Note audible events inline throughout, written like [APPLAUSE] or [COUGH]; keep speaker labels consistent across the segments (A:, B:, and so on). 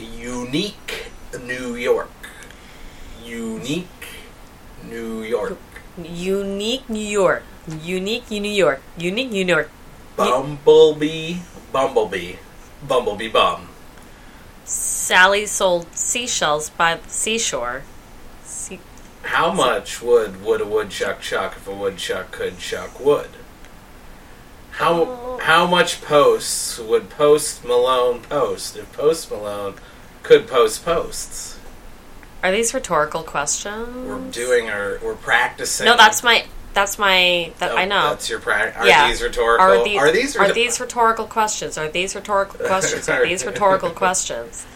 A: unique New York. Unique New York.
B: Unique New York. Unique New York. Unique New York.
A: Bumblebee, Bumblebee, Bumblebee Bum.
B: Sally sold seashells by the seashore. Sea-
A: How much would would a woodchuck chuck if a woodchuck could chuck wood? How
B: Oh.
A: how much posts would Post Malone post if Post Malone could post posts?
B: Are these rhetorical questions?
A: We're doing our we're practicing.
B: No, that's my. That's my. That
A: Oh,
B: I know.
A: That's your practice. Are
B: yeah.
A: these rhetorical?
B: Are these,
A: are these,
B: are these rhetorical questions? Are these rhetorical [LAUGHS] questions? Are these rhetorical [LAUGHS] questions?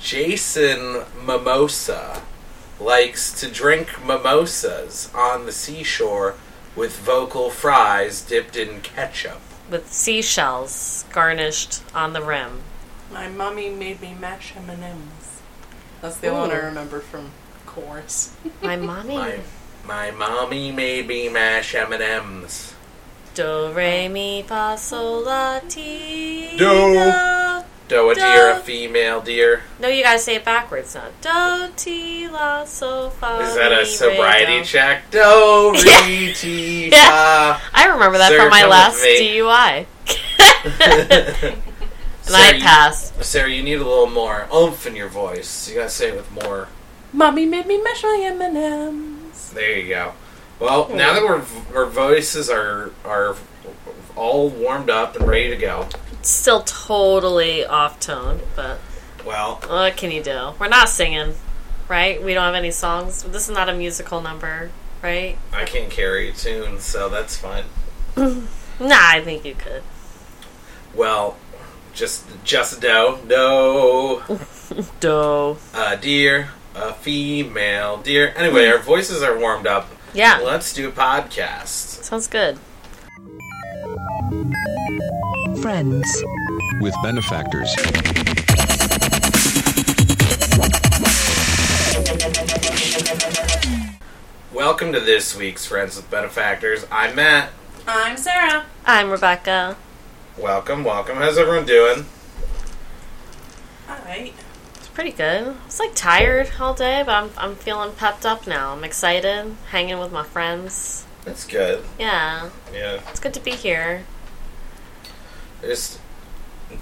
A: Jason Mimosa likes to drink mimosas on the seashore with vocal fries dipped in ketchup.
B: With seashells garnished on the rim.
C: My mommy made me mash M&Ms. That's the only one I remember from chorus. [LAUGHS]
B: My mommy.
A: My my mommy made me mash M and M's.
B: Do re mi fa sol la ti.
A: Do. Do a
B: Do.
A: deer, a female deer.
B: No, you gotta say it backwards now. Do ti la so fa.
A: Is that a
B: re,
A: sobriety
B: do.
A: check? Do
B: Yeah.
A: re ti [LAUGHS]
B: Yeah.
A: fa.
B: I remember that from my last. DUI. [LAUGHS] and I
A: Sarah, you- Sarah, you need a little more oomph in your voice. You gotta say it with more.
C: mommy made me mash my M&Ms.
A: There you go. Well, now that we're, our voices are are all warmed up and ready to go.
B: Still totally off tone, but
A: Well,
B: what can you do? We're not singing, right? We don't have any songs. This is not a musical number, right?
A: I can't carry a tune, so that's fine. [CLEARS THROAT]
B: Nah, I think you could.
A: Well, just just do no
B: Do.
A: a deer, a female deer. Anyway, our voices are warmed up.
B: Yeah,
A: Let's do a podcast.
B: sounds good.
D: Friends.
E: with benefactors.
A: Welcome to this week's Friends with Benefactors. I'm Matt.
C: I'm Sarah.
B: I'm Rebecca.
A: Welcome, welcome. How's everyone doing?
C: Alright.
B: It's pretty good. I was like tired all day, but I'm I'm feeling pepped up now. I'm excited, hanging with my friends.
A: That's good.
B: Yeah,
A: Yeah.
B: it's good to be here.
A: Just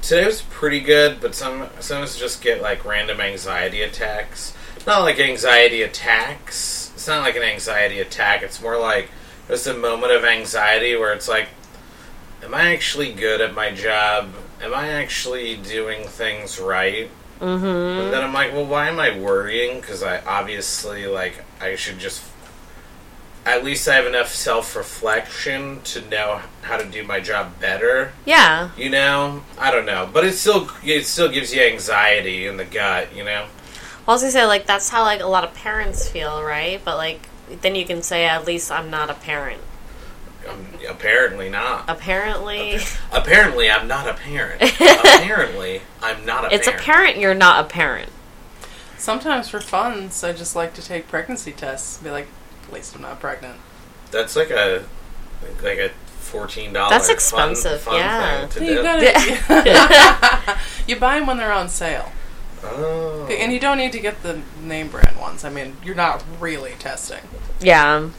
A: today was pretty good, but some sometimes just get like random anxiety attacks. Not like anxiety attacks. It's not like an anxiety attack. It's more like just a moment of anxiety where it's like, am I actually good at my job? Am I actually doing things right?
B: Mm-hmm.
A: And then I'm like, well, why am I worrying? Because I obviously like I should just. At least I have enough self reflection to know how to do my job better.
B: Yeah,
A: You know, I don't know, but it still it still gives you anxiety in the gut. You know,
B: I was gonna say like that's how like a lot of parents feel, right? But like then you can say at least I'm not a parent.
A: Um, apparently not.
B: Apparently,
A: Apparently, I'm not a parent. [LAUGHS] apparently, I'm not a. Parent.
B: It's
A: parent.
B: apparent you're not a parent.
C: Sometimes for funds, I just like to take pregnancy tests. Be like, at least I'm not pregnant.
A: That's like a like a fourteen dollars.
B: That's expensive,
A: Fun, fun
B: yeah.
A: Thing to
C: You
A: do.
C: gotta. [LAUGHS] you buy them when they're on sale,
A: Oh.
C: and you don't need to get the name brand ones. I mean, you're not really testing.
B: Yeah,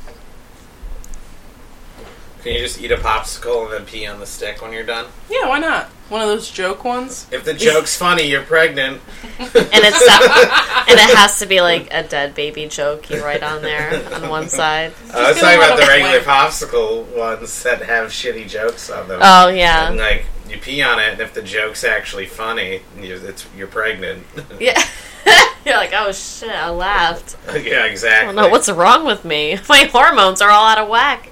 A: Can you just eat a popsicle and then pee on the stick when you're done?
C: Yeah, why not? One of those joke ones.
A: If the joke's funny, you're pregnant. [LAUGHS]
B: and it's that, and it has to be like a dead baby joke you write on there on one [LAUGHS] side.
A: I was talking about the regular
C: flavor.
A: popsicle ones that have shitty jokes on them.
B: Oh yeah, And
A: like you pee on it, and if the joke's actually funny, you, it's you're pregnant. [LAUGHS]
B: yeah. You're like, oh shit, I laughed.
A: yeah, exactly.
B: Oh no, what's wrong with me? My hormones are all out of whack.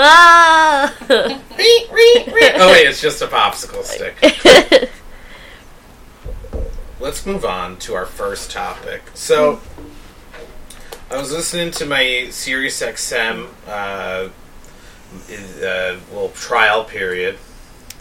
B: Ah! [LAUGHS]
A: oh wait, it's just a popsicle stick. [LAUGHS] Let's move on to our first topic. So, I was listening to my Sirius XM uh, uh, little trial period.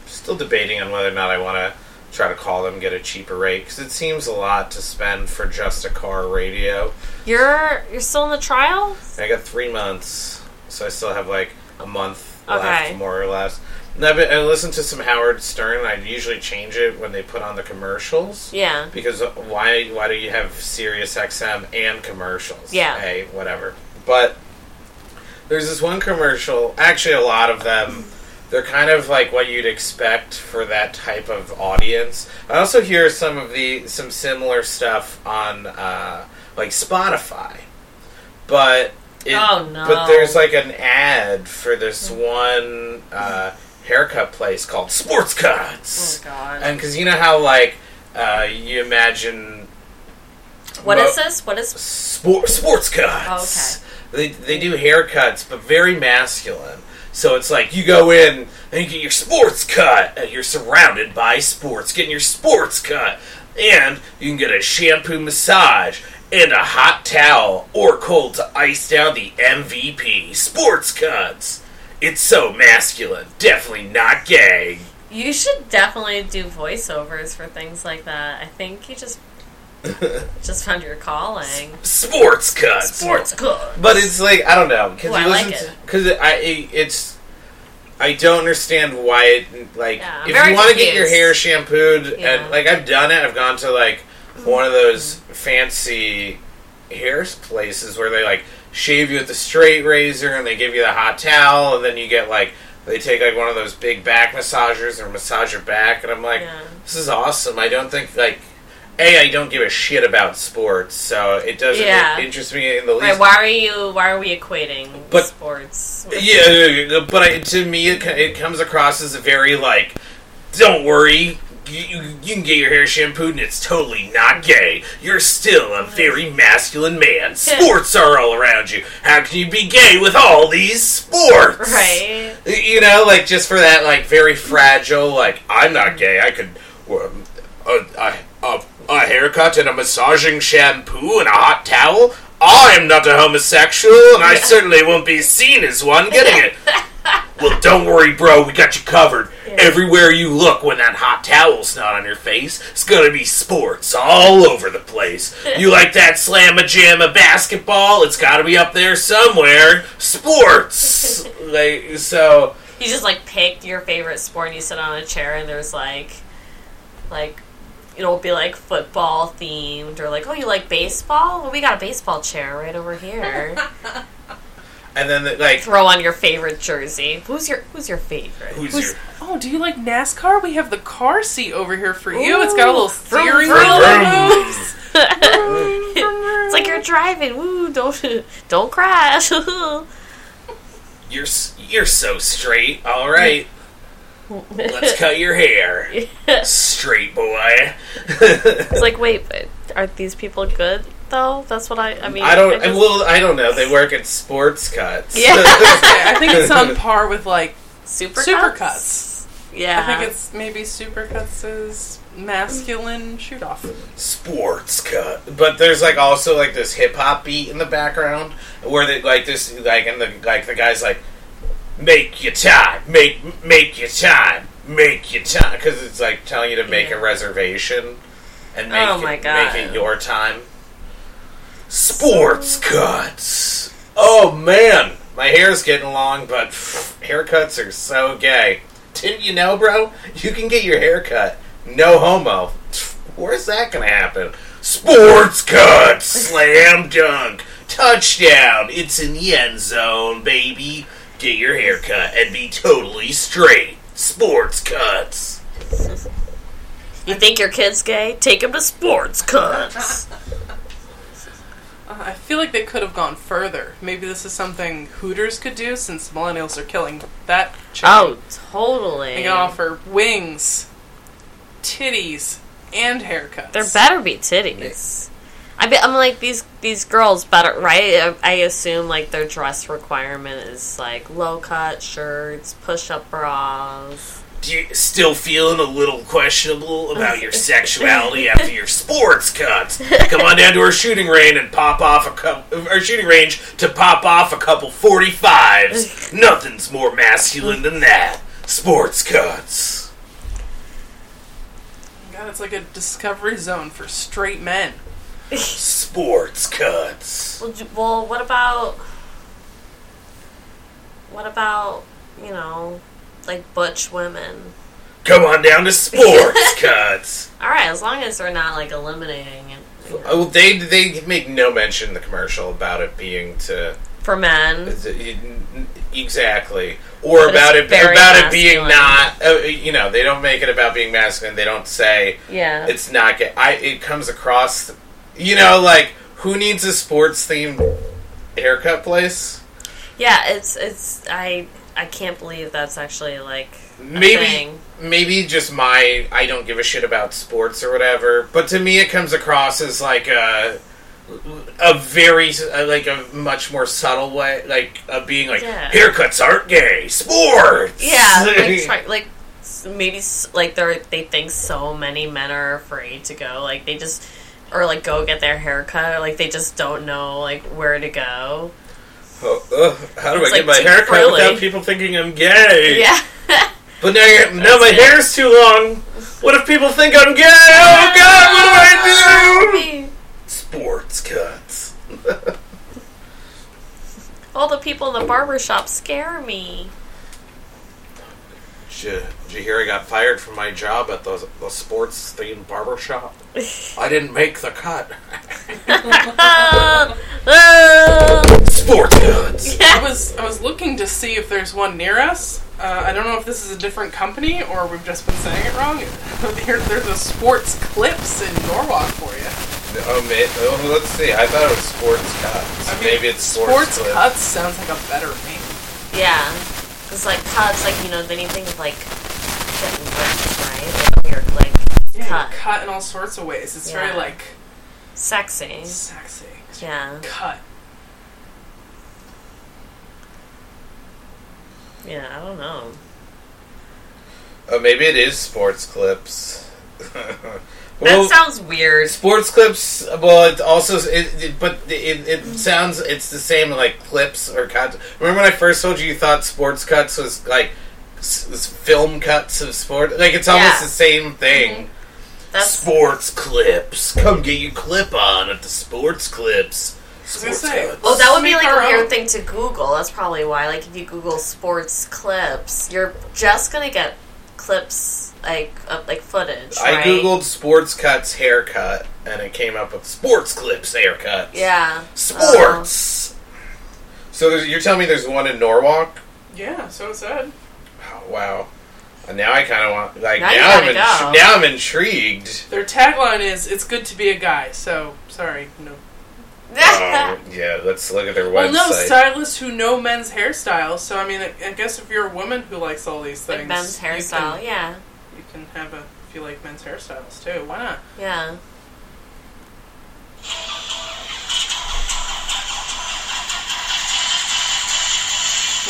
A: Still debating on whether or not I want to try to call them get a cheaper rate because it seems a lot to spend for just a car radio.
B: you're you're still in the trial?
A: I got three months, so I still have like a month
B: Okay.
A: left, more or less. And I've been, I listen to some Howard Stern. I usually change it when they put on the commercials.
B: Yeah.
A: Because why? Why do you have Sirius XM and commercials?
B: Yeah.
A: Hey, whatever. But there's this one commercial. Actually, a lot of them. They're kind of like what you'd expect for that type of audience. I also hear some of the some similar stuff on uh, like Spotify, but it,
B: Oh, no.
A: But there's like an ad for this one uh, haircut place called Sports Cuts.
B: Oh God.
A: And because you know how like uh, you imagine
B: What
A: mo-
B: is this? What is?
A: sport sports cuts.
B: Oh,
A: They they do haircuts, but very masculine. So it's like you go in and you get your sports cut, and you're surrounded by sports, getting your sports cut, and you can get a shampoo massage and a hot towel or cold to ice down the MVP sports cuts. It's so masculine, definitely not gay.
B: You should definitely do voiceovers for things like that. I think you just [LAUGHS] just found your calling.
A: Sports cuts.
B: Sports good.
A: But it's like I don't know because
B: Ooh, I like
A: listen
B: it.
A: because I it, it's I don't understand why it like
B: Yeah,
A: if you want to get your hair shampooed
B: Yeah.
A: and like I've done it I've gone to like one of those fancy hair places where they like shave you with the straight razor and they give you the hot towel and then you get like they take like one of those big back massagers or massage your back and I'm like
B: Yeah.
A: this is awesome I don't think like a I don't give a shit about sports so it doesn't
B: Yeah.
A: interest me in the least
B: Right? Why are you? Why are we equating
A: But-
B: sports?
A: Yeah, but I, to me, it, it comes across as a very like, don't worry, you, you, you can get your hair shampooed and it's totally not gay. You're still a very masculine man. [LAUGHS] Sports are all around you. How can you be gay with all these sports?
B: Right.
A: You know, like just for that, like very fragile. Like I'm not gay. I could a, a, a haircut and a massaging shampoo and a hot towel. I am not a homosexual, and I certainly won't be seen as one getting it. [LAUGHS] Well, don't worry, bro. We got you covered. Everywhere you look when that hot towel's not on your face, it's gonna be sports all over the place. [LAUGHS] You like that slamma jamma basketball? It's gotta be up there somewhere. Sports. [LAUGHS] like so.
B: You just like pick your favorite sport and you sit on a chair and there's like, like, it'll be like football themed or like, oh, you like baseball? Well, we got a baseball chair right over here. [LAUGHS]
A: And then like,
B: Throw on your favorite jersey. Who's your Who's your favorite?
A: who's,
C: Who's-
A: your
C: Oh, do you like NASCAR? We have the car seat over here for you. it's got a little steering wheel. moves. [LAUGHS]
B: it's like you're driving. Woo! Don't don't crash. [LAUGHS]
A: you're you're so straight. All right, let's cut your hair, [LAUGHS] straight boy.
B: It's like, [LAUGHS] wait, but are these people good though? That's what I. I mean,
A: I don't.
B: just-
A: well, I don't know. They work at sports cuts.
B: Yeah. [LAUGHS]
C: I think it's on par with like
B: super
C: Super
B: cuts?
C: cuts.
B: Yeah,
C: I think it's maybe Supercuts' masculine shoot off.
A: sports cut. But there's like also like this hip hop beat in the background where they like this like and the like the guy's like make your time, make make your time, make your time because it's like telling you to make
B: Yeah.
A: a reservation and make
B: Oh
A: it, make it your time. Sports cuts. Oh man, my hair's getting long, but pff, haircuts are so gay. Didn't you know, bro? You can get your hair cut. No homo. Where's that gonna happen? Sports cut! [LAUGHS] Slam dunk! Touchdown! It's in the end zone, baby. Get your hair cut and be totally straight. Sports cuts.
B: You think your kid's gay? Take him to sports cuts.
C: Uh, [LAUGHS] I feel like they could have gone further. Maybe this is something Hooters could do since millennials are killing that chain.
B: oh, totally.
C: They can offer wings, titties, and haircuts.
B: There better be titties. I be, I'm like these these girls better right. I, I assume like their dress requirement is like low cut shirts, push up bras.
A: Do you still feeling a little questionable about your [LAUGHS] sexuality after your sports cuts? Come on down to our shooting range and pop off a couple. Our shooting range to pop off a couple forty fives. [LAUGHS] Nothing's more masculine than that. Sports cuts.
C: God, it's like a discovery zone for straight men.
A: Sports cuts.
B: Well, well, what about what about you know like butch women.
A: Come on down to sports [LAUGHS] cuts.
B: All right, as long as they're not like eliminating it
A: Oh, they they make no mention in the commercial about it being to
B: for men.
A: exactly or
B: But
A: about it about it being not. Uh, you know, they don't make it about being masculine. They don't say
B: Yeah.
A: it's not. Gay. I it comes across. You know, like who needs a sports themed haircut place?
B: yeah, it's it's I I can't believe that's actually like
A: Maybe
B: thing.
A: maybe just my I don't give a shit about sports or whatever. But to me, it comes across as like a a very uh, like a much more subtle way, like of being like
B: Yeah.
A: haircuts aren't gay, sports.
B: Yeah, [LAUGHS] like, try, like maybe like they they think so many men are afraid to go, like they just or like go get their hair cut, or like they just don't know like where to go.
A: Oh, ugh, how do
B: It's,
A: I get my hair cut without people thinking I'm gay?
B: Yeah,
A: But now, [LAUGHS] now my hair's too long. What if people think I'm gay? Oh God, what do I ah, do? Sports cuts.
B: All the people in the barber shop scare me.
A: You, did you hear I got fired from my job at the, the sports themed barber shop? I didn't make the cut. [LAUGHS] Sports cuts.
C: I was I was looking to see if there's one near us. Uh, I don't know if this is a different company or we've just been saying it wrong. [LAUGHS] Here, there's a Sports Clips in Norwalk for you.
A: Oh, ma- oh, let's see. I thought it was sports cuts.
C: I mean,
A: Maybe it's sports,
C: Sports
A: clip.
C: Cuts sounds like a better name.
B: yeah, it's like cuts, like you know, then you think of like getting ripped, right? Like, you're like
C: Yeah,
B: cut,
C: cut in all sorts of ways. It's
B: Yeah.
C: very like
B: sexy.
C: sexy.
B: Yeah,
C: Cut.
B: yeah. I don't know.
A: Oh, maybe it is sports clips. [LAUGHS]
B: That
A: well,
B: sounds weird.
A: sports clips. Well, it also, it, it, but it, it mm-hmm. sounds it's the same like clips or cuts. Remember when I first told you you thought sports cuts was like s- film cuts of sport? Like it's almost
B: Yeah.
A: the same thing. Mm-hmm.
B: That's
A: Sports clips. Come get your clip on at the sports clips.
C: was gonna
A: Sports
C: say,
A: cuts.
B: Oh, that would be
C: Make
B: like
C: our
B: a weird
C: own.
B: thing to Google. That's probably why. Like, if you Google sports clips, you're just gonna get clips like of like footage.
A: I
B: right?
A: googled sports cuts haircut and it came up with sports clips haircut.
B: Yeah.
A: Sports. Oh. so there's, you're telling me there's one in Norwalk?
C: Yeah, so it said.
A: Wow. And now I kind of want like
B: Now
A: now, I'm
B: gotta
A: intri-
B: go.
A: now I'm intrigued.
C: Their tagline is "It's good to be a guy." So sorry, no. [LAUGHS]
A: Oh, yeah, let's look at their website.
C: Well, no stylists who know men's hairstyles. So I mean, I, I guess if you're a woman who likes all these things,
B: like men's
C: you
B: hairstyle.
C: can,
B: Yeah.
C: you can have a if you like men's hairstyles too. Why not?
B: Yeah.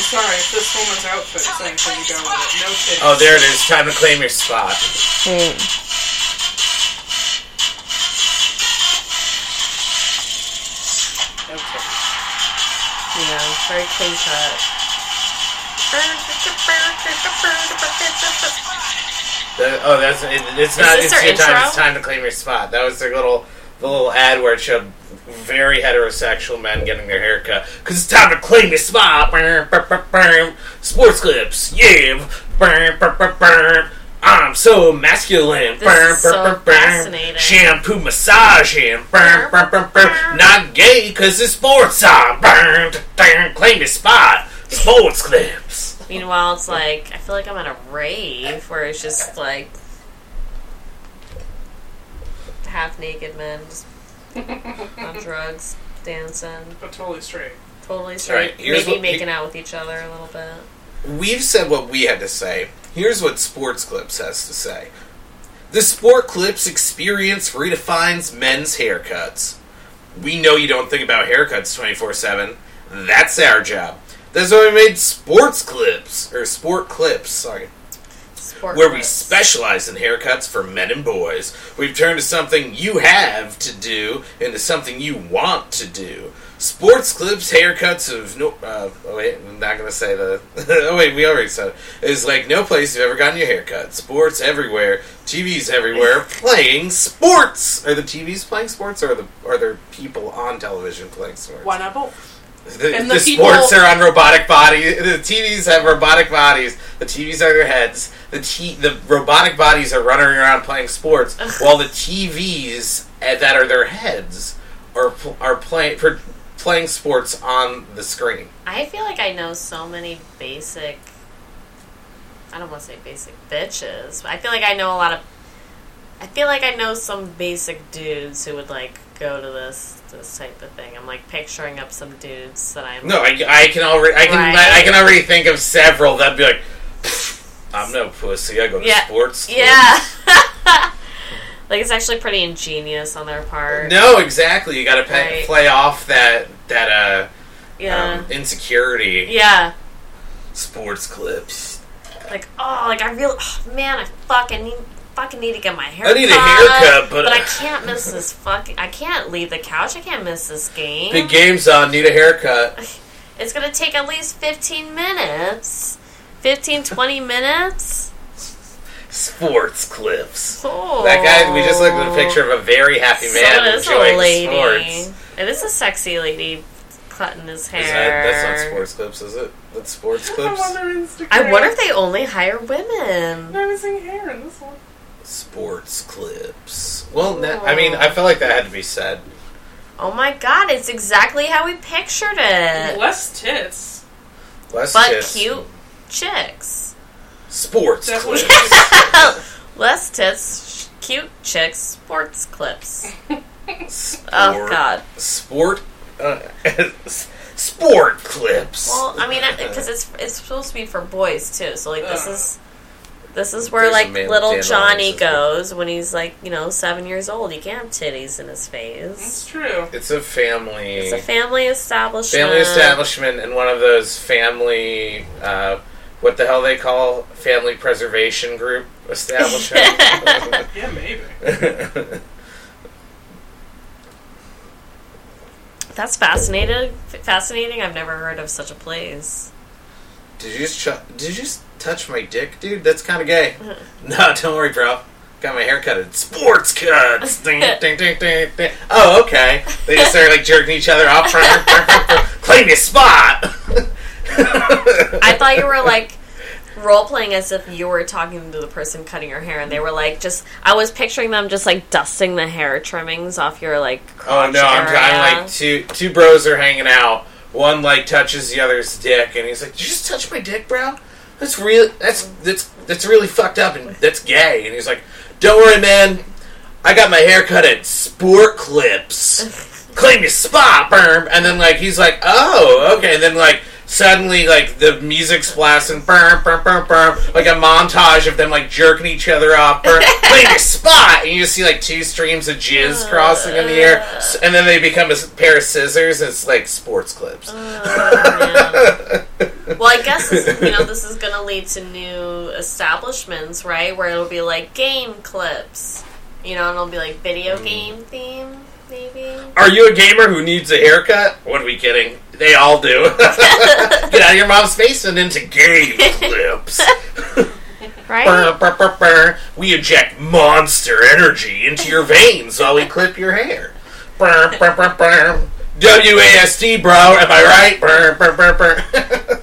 C: Sorry if this woman's outfit is anything to go with it. No titties.
A: oh, there it is. Time to claim your spot.
C: No titties.
B: Yeah. Very clean cut.
A: The- oh, that's it, it's
B: Is
A: not.
B: this
A: It's
B: their
A: your time.
B: intro?
A: It's time to claim your spot. That was their little the little ad where it showed very heterosexual men getting their hair cut because it's time to claim your spot. Sports clips, yeah. I'm so masculine.
B: This is so fascinating.
A: Shampoo massaging. Not gay because it's sports on. Claim your spot. Sports clips.
B: Meanwhile, it's like I feel like I'm at a rave where it's just like half naked men just [LAUGHS] on drugs, dancing,
C: But totally straight.
B: totally straight,
A: here's
B: maybe
A: what-
B: making out with each other a little bit.
A: We've said what we had to say. Here's what Sports Clips has to say. The Sport Clips experience redefines men's haircuts. We know you don't think about haircuts 24 7. That's our job. That's why we made Sports Clips, or Sport Clips, sorry,
B: Sport
A: where we specialize in haircuts for men and boys. We've turned to something you have to do into something you want to do. Sports clips, haircuts of no. Uh, oh wait, I'm not gonna say the. [LAUGHS] oh wait, we already said it. Is like no place you've ever gotten your haircut. Sports everywhere, TVs everywhere, playing sports. Are the TVs playing sports, or are the are there people on television playing sports?
C: Why not both?
A: The,
C: And
A: the,
C: the
A: sports
C: people-
A: are on robotic bodies. The TVs have robotic bodies. The TVs are their heads. The t- the robotic bodies are running around playing sports, [LAUGHS] while the TVs uh, that are their heads are are playing playing sports on the screen.
B: I feel like I know so many basic. I don't want to say basic bitches. But I feel like I know a lot of. I feel like I know some basic dudes who would like go to this this type of thing. I'm like picturing up some dudes that I'm.
A: No, I, I can already I can
B: Right.
A: I can already think of several that'd be like, I'm no pussy. I go to
B: Yeah.
A: sports. club."
B: Yeah. [LAUGHS] like it's actually pretty ingenious on their part.
A: No, exactly. You got to
B: Right.
A: play off that that uh
B: Yeah.
A: um, insecurity.
B: yeah.
A: Sports clips.
B: Like oh, like I really oh, man, I fucking need. Fucking need to get my hair.
A: I need a haircut, but-
B: I can't miss this fucking. I can't leave the couch. I can't miss this game.
A: Big game's on. Need a haircut. [LAUGHS]
B: It's gonna take at least 15 minutes. 15, 20 minutes?
A: Sports clips.
B: Oh.
A: That guy. We just looked at a picture of a very happy
B: So
A: man
B: it is a
A: enjoying
B: lady.
A: sports.
B: It is a sexy lady cutting his hair.
A: That, that's not sports clips, is it? That's sports [LAUGHS]
C: I
A: clips.
C: wonder
B: I wonder if they only hire women.
C: I'm missing hair in this one.
A: Sports clips. Well, na- I mean, I felt like that had to be said.
B: Oh my god, it's exactly how we pictured it.
C: Less tits.
A: Less
B: But
A: tits.
B: cute chicks.
A: Sports
C: That's
A: clips. [LAUGHS]
B: Less tits, cute chicks, sports clips.
A: Sport,
B: Oh god.
A: Sport. Uh, [LAUGHS] sport clips.
B: Well, I mean, because it's it's supposed to be for boys too. So like, this
C: Ugh.
B: is this is where
A: There's
B: like little Johnny
A: Rollins as well.
B: goes when he's like you know seven years old. He can't have titties in his
C: It's
B: face.
C: true.
A: it's a family.
B: It's a family establishment.
A: family establishment and one of those family. Uh, what the hell they call family preservation group establishment. [LAUGHS]
C: Yeah, maybe.
B: That's fascinating. Fascinating. I've never heard of such a place.
A: Did you just ch- did you just touch my dick, dude? That's kind of gay. No, [LAUGHS] don't worry, bro. Got my hair cut. It's sports cuts. [LAUGHS] ding, ding, ding, ding, ding. Oh, okay. They just start like jerking each other off. [LAUGHS] Claim your spot.
B: I thought you were like role playing as if you were talking to the person cutting your hair, and they were like just. I was picturing them just like dusting the hair trimmings off your like.
A: Oh
B: crotch
A: no, I'm,
B: area.
A: I'm like two two bros are hanging out. One like touches the other's dick, and he's like, "Did you just touch my dick, bro? That's real. That's that's that's really fucked up, and that's gay." And he's like, "Don't worry, man. I got my hair cut at Sport Clips. [LAUGHS] Claim your spot, berm." And then like he's like, "Oh, okay." And then like suddenly like the music's blasting, berm, berm, berm, berm, like a montage of them like jerking each other off, berm, claim your spot, and you just see like two streams of jizz uh. crossing in the air, and then they become a pair of scissors. And it's like sports clips.
B: Oh, [LAUGHS] well, I guess this, you know this is going to lead to new establishments, right? Where it'll be like game clips, you know, and it'll be like video mm. game theme, maybe.
A: Are you a gamer who needs a haircut? What are we kidding? They all do. [LAUGHS] [LAUGHS] Get out of your mom's face and into game clips. [LAUGHS]
B: Right?
A: Brr, brr, brr. We inject monster energy into your veins while we clip your hair. WASD, bro. Am I right? Brr, brr, brr, brr.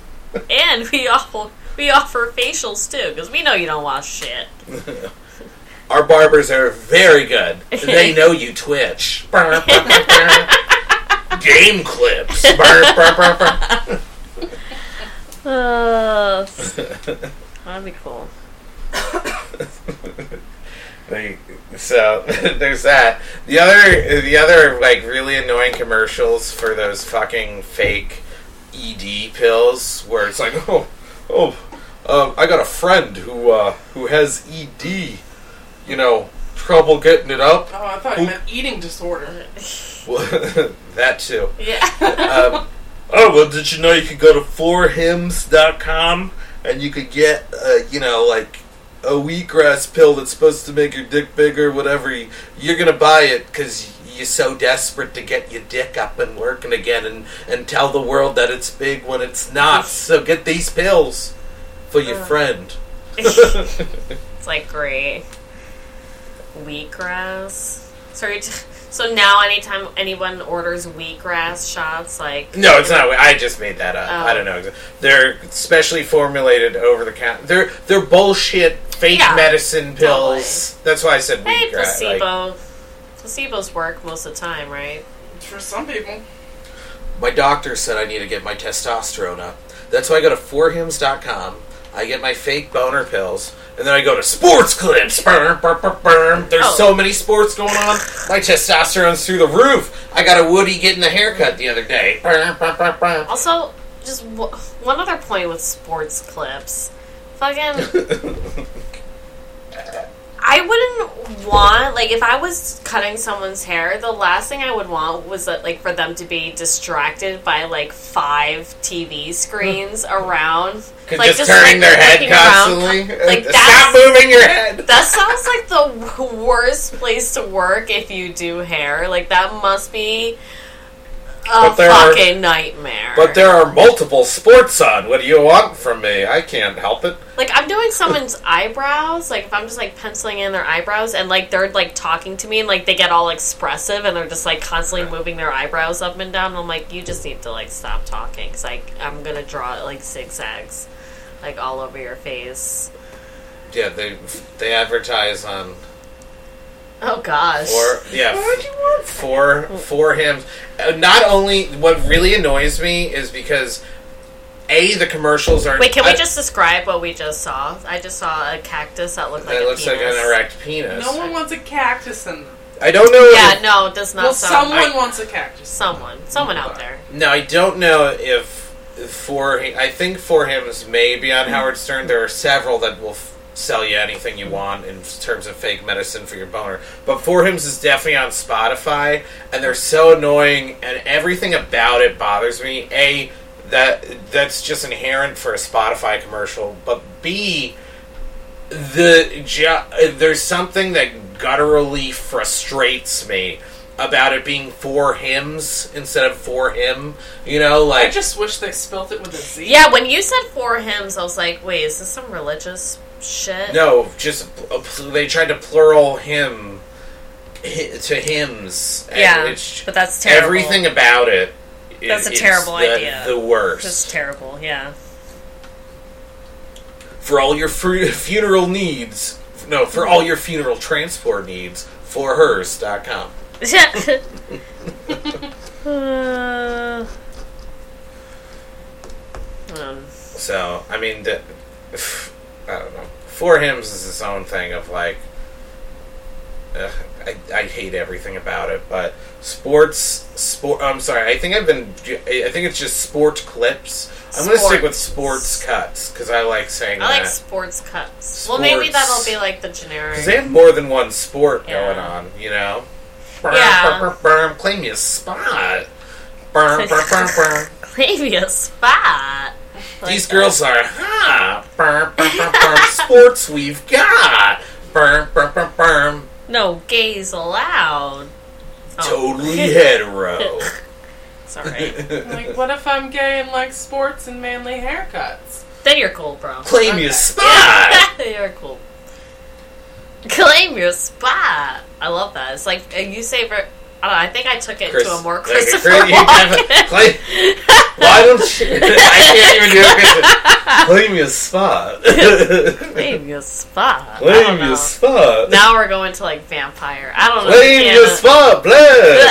B: And we offer we offer facials too, because we know you don't wash shit.
A: Our barbers are very good. They know you twitch. Brr, brr, brr. Game clips. Brr, brr, brr, brr.
B: Uh, that'd be cool.
A: Like, so [LAUGHS] there's that. The other, the other like really annoying commercials for those fucking fake ED pills, where it's like, [LAUGHS] oh, oh, um, I got a friend who uh, who has ED, you know, trouble getting it up.
C: Oh, I thought you meant eating disorder.
A: Well, [LAUGHS] that too.
B: Yeah.
A: Um, oh well, did you know you could go to forhims.com and you could get, uh, you know, like a wheatgrass pill that's supposed to make your dick bigger, whatever. You, you're gonna buy it because you're so desperate to get your dick up and working again, and and tell the world that it's big when it's not. [LAUGHS] So get these pills for your friend. [LAUGHS]
B: it's like great. Wheatgrass. So, you t- so now, anytime anyone orders wheatgrass shots, like
A: No, it's not. I just made that up.
B: Oh.
A: I don't know. They're specially formulated over the counter. They're they're bullshit fake
B: Yeah,
A: medicine pills. That's why I said
B: hey,
A: wheatgrass. like-
B: placebo. Placebos work most of the time, right?
C: For some people.
A: My doctor said I need to get my testosterone up. That's why I go to forhims.com. I get my fake boner pills, and then I go to sports clips. There's
B: Oh.
A: so many sports going on. My testosterone's through the roof. I got a Woody getting a haircut the other day.
B: Also, just w- one other point with sports clips. Fucking. [LAUGHS] I wouldn't want like if I was cutting someone's hair, the last thing I would want was that like for them to be distracted by like five TV screens hmm. around,
A: 'Cause
B: like
A: just, turning
B: like,
A: their head
B: looking around.
A: constantly.
B: Like,
A: Stop moving your head. [LAUGHS]
B: That sounds like the [LAUGHS] worst place to work if you do hair. Like that must be a
A: But there are-
B: fucking nightmare.
A: But there are multiple sports on. What do you want from me? I can't help it.
B: Like I'm doing someone's [LAUGHS] eyebrows, like if I'm just like penciling in their eyebrows and like they're like talking to me and like they get all expressive and they're just like constantly moving their eyebrows up and down. And I'm like, you just need to like stop talking because like I'm gonna draw like zigzags like all over your face.
A: Yeah, they they advertise on
B: Oh gosh.
A: Or yeah, for for him. Uh, not only what really annoys me is because a the commercials are.
B: Wait, can we
A: I-
B: just describe what we just saw? I just saw a cactus that looked like
A: It
B: a
A: looks like
B: penis.
A: an erect penis.
C: No one wants a cactus in them.
A: I don't know.
B: Yeah,
A: if,
B: no, it does not
C: Well,
B: sound.
C: someone
A: I-
C: wants a cactus.
B: someone, someone out there.
A: no, I don't know if for I think for him's may be on Howard Stern. There are several that will f- sell you anything you want in terms of fake medicine for your boner. But for him's is definitely on Spotify, and they're so annoying, and everything about it bothers me. A that that's just inherent for a Spotify commercial, but B the ju- uh, there's something that gutturally frustrates me about it being for hymns instead of for him. You know, like I
C: just wish they spelt it with a Z.
B: Yeah, when you said four hymns, I was like, wait, is this some religious shit?
A: no, just they tried to plural him to hymns.
B: Yeah,
A: it's-
B: but that's terrible.
A: Everything about
B: it—that's a terrible
A: the,
B: idea.
A: The worst.
B: Just terrible. Yeah.
A: for all your fru- funeral needs. No, for all your funeral transport needs. Forhers.com. [LAUGHS] [LAUGHS]
B: uh, um,
A: So, I mean, the, [SIGHS] I don't know. For Hymns is its own thing of like, ugh, I, I hate everything about it. But sports, sport. I'm sorry. I think I've been. I think it's just sport clips. I'm going to stick with
B: Sports.
A: sports cuts because I like saying
B: I like sports cuts. Well, maybe that'll be like the generic.
A: Because they have more than one sport
B: Yeah.
A: going on, you know?
B: Yeah.
A: Burm, burm, burm, claim your spot. [LAUGHS]
B: Maybe a spot. Like
A: These girls are hot. [LAUGHS] Sports we've got. Burm, burm, burm, burm.
B: No gays allowed. Oh.
A: Totally [LAUGHS] hetero. [LAUGHS]
B: Sorry.
C: Like, what if I'm gay and like sports and manly haircuts?
B: then you're cool, bro.
A: Claim your spot.
B: you're cool. Claim your spot. I love that. It's like uh, you say. For, I don't know. I think I took it
A: Chris-
B: to a more
A: like,
B: Christopher
A: Chris- you definitely-
B: Walken.
A: claim- Why don't you? [LAUGHS] I can't even do it. Claim your spot.
B: Claim your spot. I
A: Claim
B: don't
A: your spot.
B: Now we're going to like vampire. I don't know.
A: Claim
B: Yeah.
A: your spot, blood.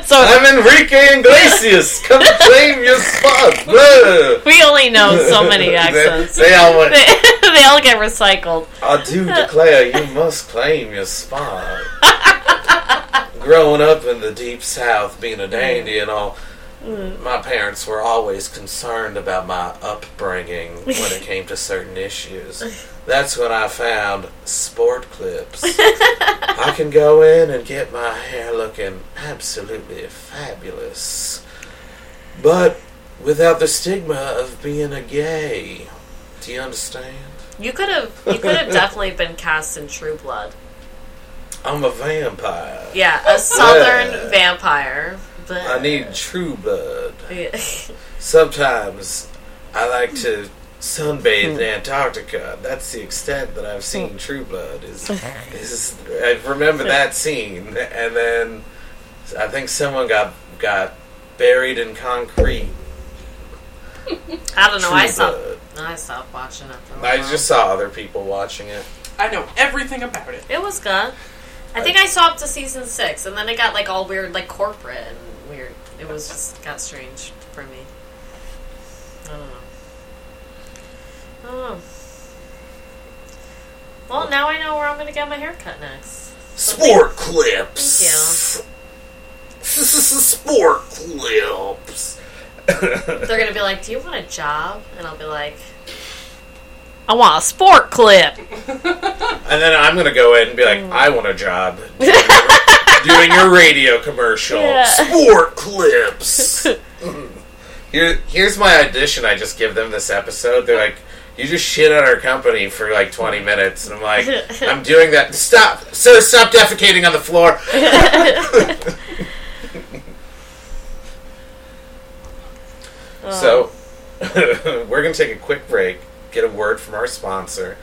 A: [LAUGHS]
B: so
A: I'm Enrique Iglesias. Come claim your spot, blood.
B: we only know so many [LAUGHS] accents.
A: They, they all went.
B: they, they all get recycled.
A: I do declare you must claim your spot. Growing up in the deep south, being a dandy and all, Mm. my parents were always concerned about my upbringing [LAUGHS] when it came to certain issues. [LAUGHS] That's when I found sport clips. [LAUGHS] I can go in and get my hair looking absolutely fabulous, but without the stigma of being a gay. Do you understand?
B: You could have. You could have definitely been cast in True Blood.
A: I'm a vampire.
B: Yeah, a southern
A: Yeah.
B: vampire. But
A: I need true blood.
B: Yeah. [LAUGHS]
A: Sometimes I like to sunbathe in Antarctica. That's the extent that I've seen hmm. True Blood. Is [LAUGHS] is I remember hmm. that scene, and then I think someone got got buried in concrete.
B: I don't know.
A: True
B: I stopped.
A: Blood.
B: I stopped watching it. For a
A: I
B: while.
A: just saw other people watching it.
C: I know everything about it.
B: It was good. I think I saw up to season six, and then it got like all weird, like corporate and weird. It was just got strange for me. I don't know. I don't know. Well, now I know where I'm gonna get my hair cut next. So
A: Sport clips.
B: Thank you.
A: Sport clips.
B: They're gonna be like, "Do you want a job?" And I'll be like, "I want a sport clip." [LAUGHS]
A: And then I'm gonna go in and be like, mm. I want a job [LAUGHS] doing, doing your radio commercial.
B: Yeah.
A: Sport clips. [LAUGHS] Here, here's my audition. I just give them this episode. They're like, you just shit on our company for like 20 minutes, and I'm like, [LAUGHS] I'm doing that. Stop, sir. Stop defecating on the floor. [LAUGHS] so, we're gonna take a quick break. Get a word from our sponsor.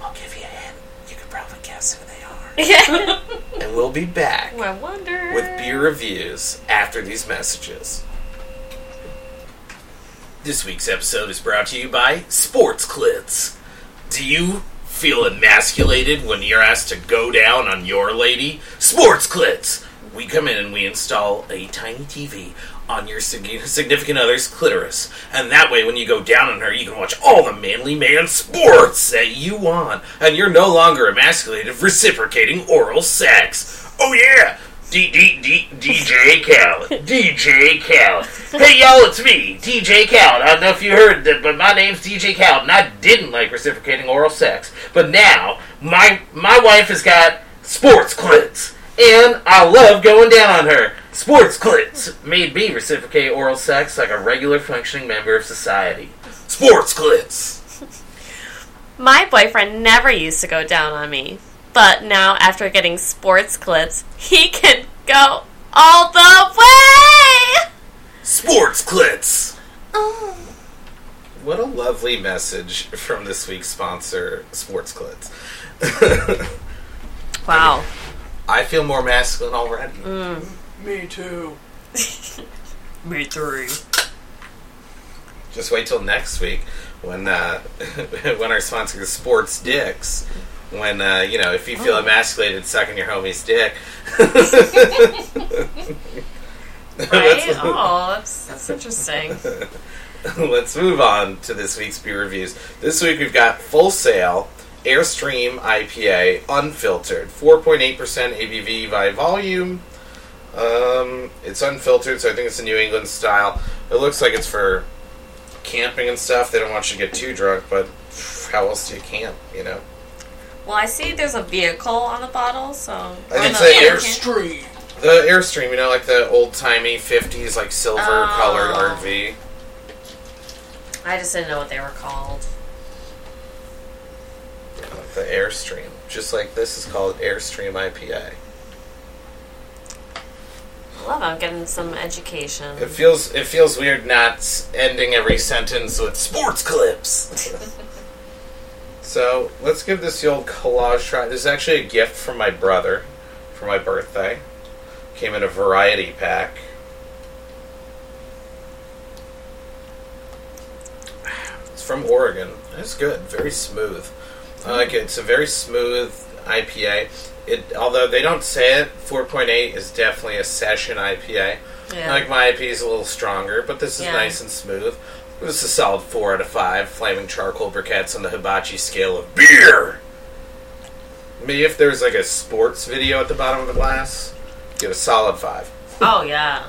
A: I'll give you a hint. You could probably guess who they are. [LAUGHS] And we'll be back
B: I wonder.
A: with beer reviews after these messages. This week's episode is brought to you by Sports Clits. Do you feel emasculated when you're asked to go down on your lady? Sports Clits! We come in and we install a tiny TV on your significant other's clitoris. And that way, when you go down on her, you can watch all the manly man sports that you want. And you're no longer emasculated reciprocating oral sex. Oh, yeah! D D D DJ Khaled. [LAUGHS] DJ Khaled. Hey y'all, it's me, DJ Khaled. I don't know if you heard that, but my name's DJ Khaled, and I didn't like reciprocating oral sex. But now, my my wife has got sports clits, and I love going down on her. Sports clits made me reciprocate oral sex like a regular functioning member of society. Sports clits.
B: My boyfriend never used to go down on me, but now after getting sports clips, he can go all the way.
A: Sports clits.
B: Oh.
A: What a lovely message from this week's sponsor, Sports Clits. [LAUGHS]
B: Wow.
A: I feel more masculine already.
C: Me too. [LAUGHS]
B: Me three.
A: Just wait till next week when uh, [LAUGHS] when our sponsor is Sports Dicks. When uh, you know, if you feel emasculated sucking your homie's dick. [LAUGHS]
B: Right? Oh, that's, that's interesting.
A: let's move on to this week's beer reviews. This week we've got Full Sail Airstream IPA unfiltered, 4.8% ABV by volume. Um, it's unfiltered, so I think it's a New England style. It looks like it's for camping and stuff. They don't want you to get too drunk, but how else do you camp? You know.
B: Well, I see there's a vehicle on the bottle, so.
A: It's
B: or
A: a
B: the-
A: air-
C: Airstream.
A: The Airstream, you know, like the old timey '50s, like silver colored
B: Oh.
A: RV.
B: I just didn't know what they were called.
A: The Airstream, just like this is called Airstream IPA.
B: I love. I'm getting some education.
A: It feels it feels weird not ending every sentence with sports clips. [LAUGHS] so let's give this the old collage try. This is actually a gift from my brother for my birthday. Came in a variety pack. It's from Oregon. It's good, very smooth. I like it. It's a very smooth IPA. It although they don't say it, 4.8 is definitely a session IPA.
B: Yeah.
A: I like my IPAs a little stronger, but this is
B: Yeah.
A: nice and smooth. This is a solid four out of five. Flaming charcoal briquettes on the hibachi scale of beer. Maybe if there's like a sports video at the bottom of the glass, give a solid five.
B: Oh, yeah.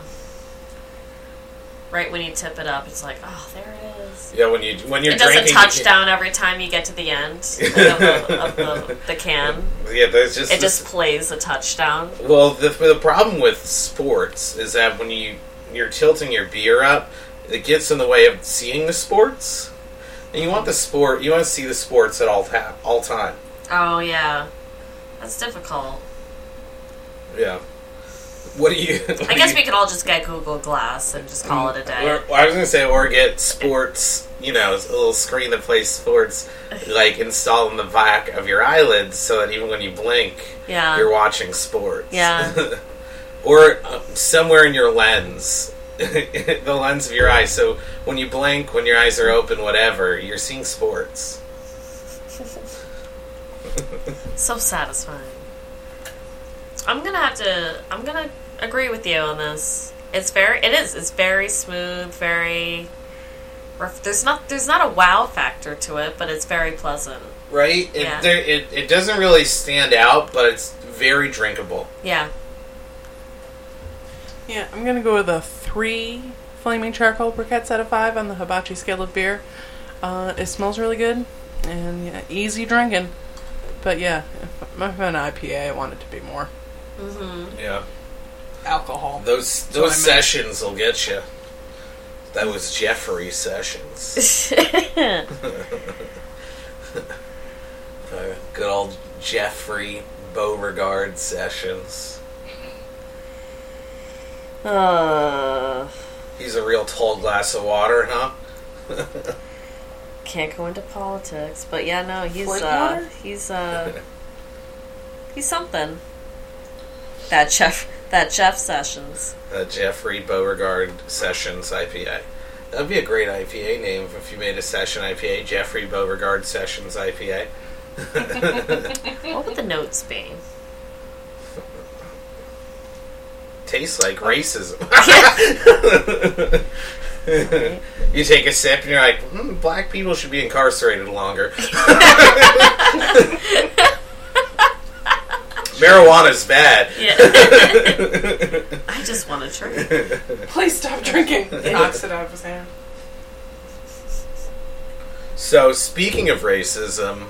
B: Right when you tip it up, it's like, oh, there it is.
A: Yeah, when you when you're
B: It does a
A: drinking,
B: touchdown every time you get to the end of, the, of the, the can. [LAUGHS]
A: Yeah, there's just
B: It
A: this-
B: just plays a touchdown.
A: Well, the, the problem with sports is that when you you're tilting your beer up, it gets in the way of seeing the sports. And you want the sport, you want to see the sports at all ta- all time.
B: Oh, yeah. That's difficult.
A: Yeah. What do you? [LAUGHS]
B: I guess we could all just get Google Glass and just call it a day.
A: Or, I was gonna say, or get sports. You know, a little screen that plays sports, [LAUGHS] like installed in the back of your eyelids, so that even when you blink,
B: Yeah.
A: you're watching sports.
B: Yeah. [LAUGHS]
A: or uh, somewhere in your lens, the lens of your eye. So when you blink, when your eyes are open, whatever, you're seeing sports.
B: So satisfying. I'm gonna have to. I'm gonna agree with you on this. It's very. It is. It's very smooth. Very. rough. There's not. There's not a wow factor to it, but it's very pleasant.
A: Right? It,
B: Yeah.
A: there, it, it doesn't really stand out, but it's very drinkable.
B: Yeah.
C: Yeah, I'm gonna go with a three flaming charcoal briquettes out of five on the hibachi scale of beer. Uh, it smells really good and yeah, easy drinking. But yeah, if, if I'm an IPA, I want it to be more Mm-hmm.
A: Yeah.
C: Alcohol.
A: Those
C: what
A: those sessions will get you. That was Jeffrey Sessions. [LAUGHS] Uh, good old Jeffrey Beauregard Sessions.
B: uh,
A: He's a real tall glass of water, huh? [LAUGHS]
B: can't go into politics, but yeah, no, he's
C: Flint
B: uh, he's uh, he's something. That Jeff. That Jeff Sessions.
A: Uh, Jeffrey Beauregard Sessions IPA. That'd be a great IPA name if you made a session IPA. Jeffrey Beauregard Sessions IPA.
B: What would the notes be?
A: Tastes like racism. [LAUGHS] [LAUGHS] you take a sip and you're like, hmm, black people should be incarcerated longer. [LAUGHS] Marijuana's bad.
B: Yeah. [LAUGHS] I just want to drink.
C: Please stop drinking. [LAUGHS] He knocks it out of his hand.
A: So, speaking of racism,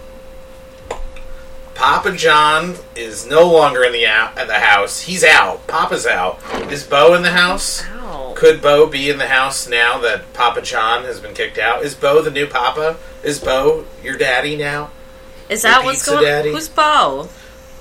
A: Papa John is no longer in the out, at the house. He's out. Papa's out. Is Bo in the house?
B: Ow.
A: Could Bo be in the house now that Papa John has been kicked out? Is Bo the new Papa? Is Bo your daddy now?
B: Is that
A: The
B: what's
A: pizza
B: going?
A: daddy?
B: Who's Bo?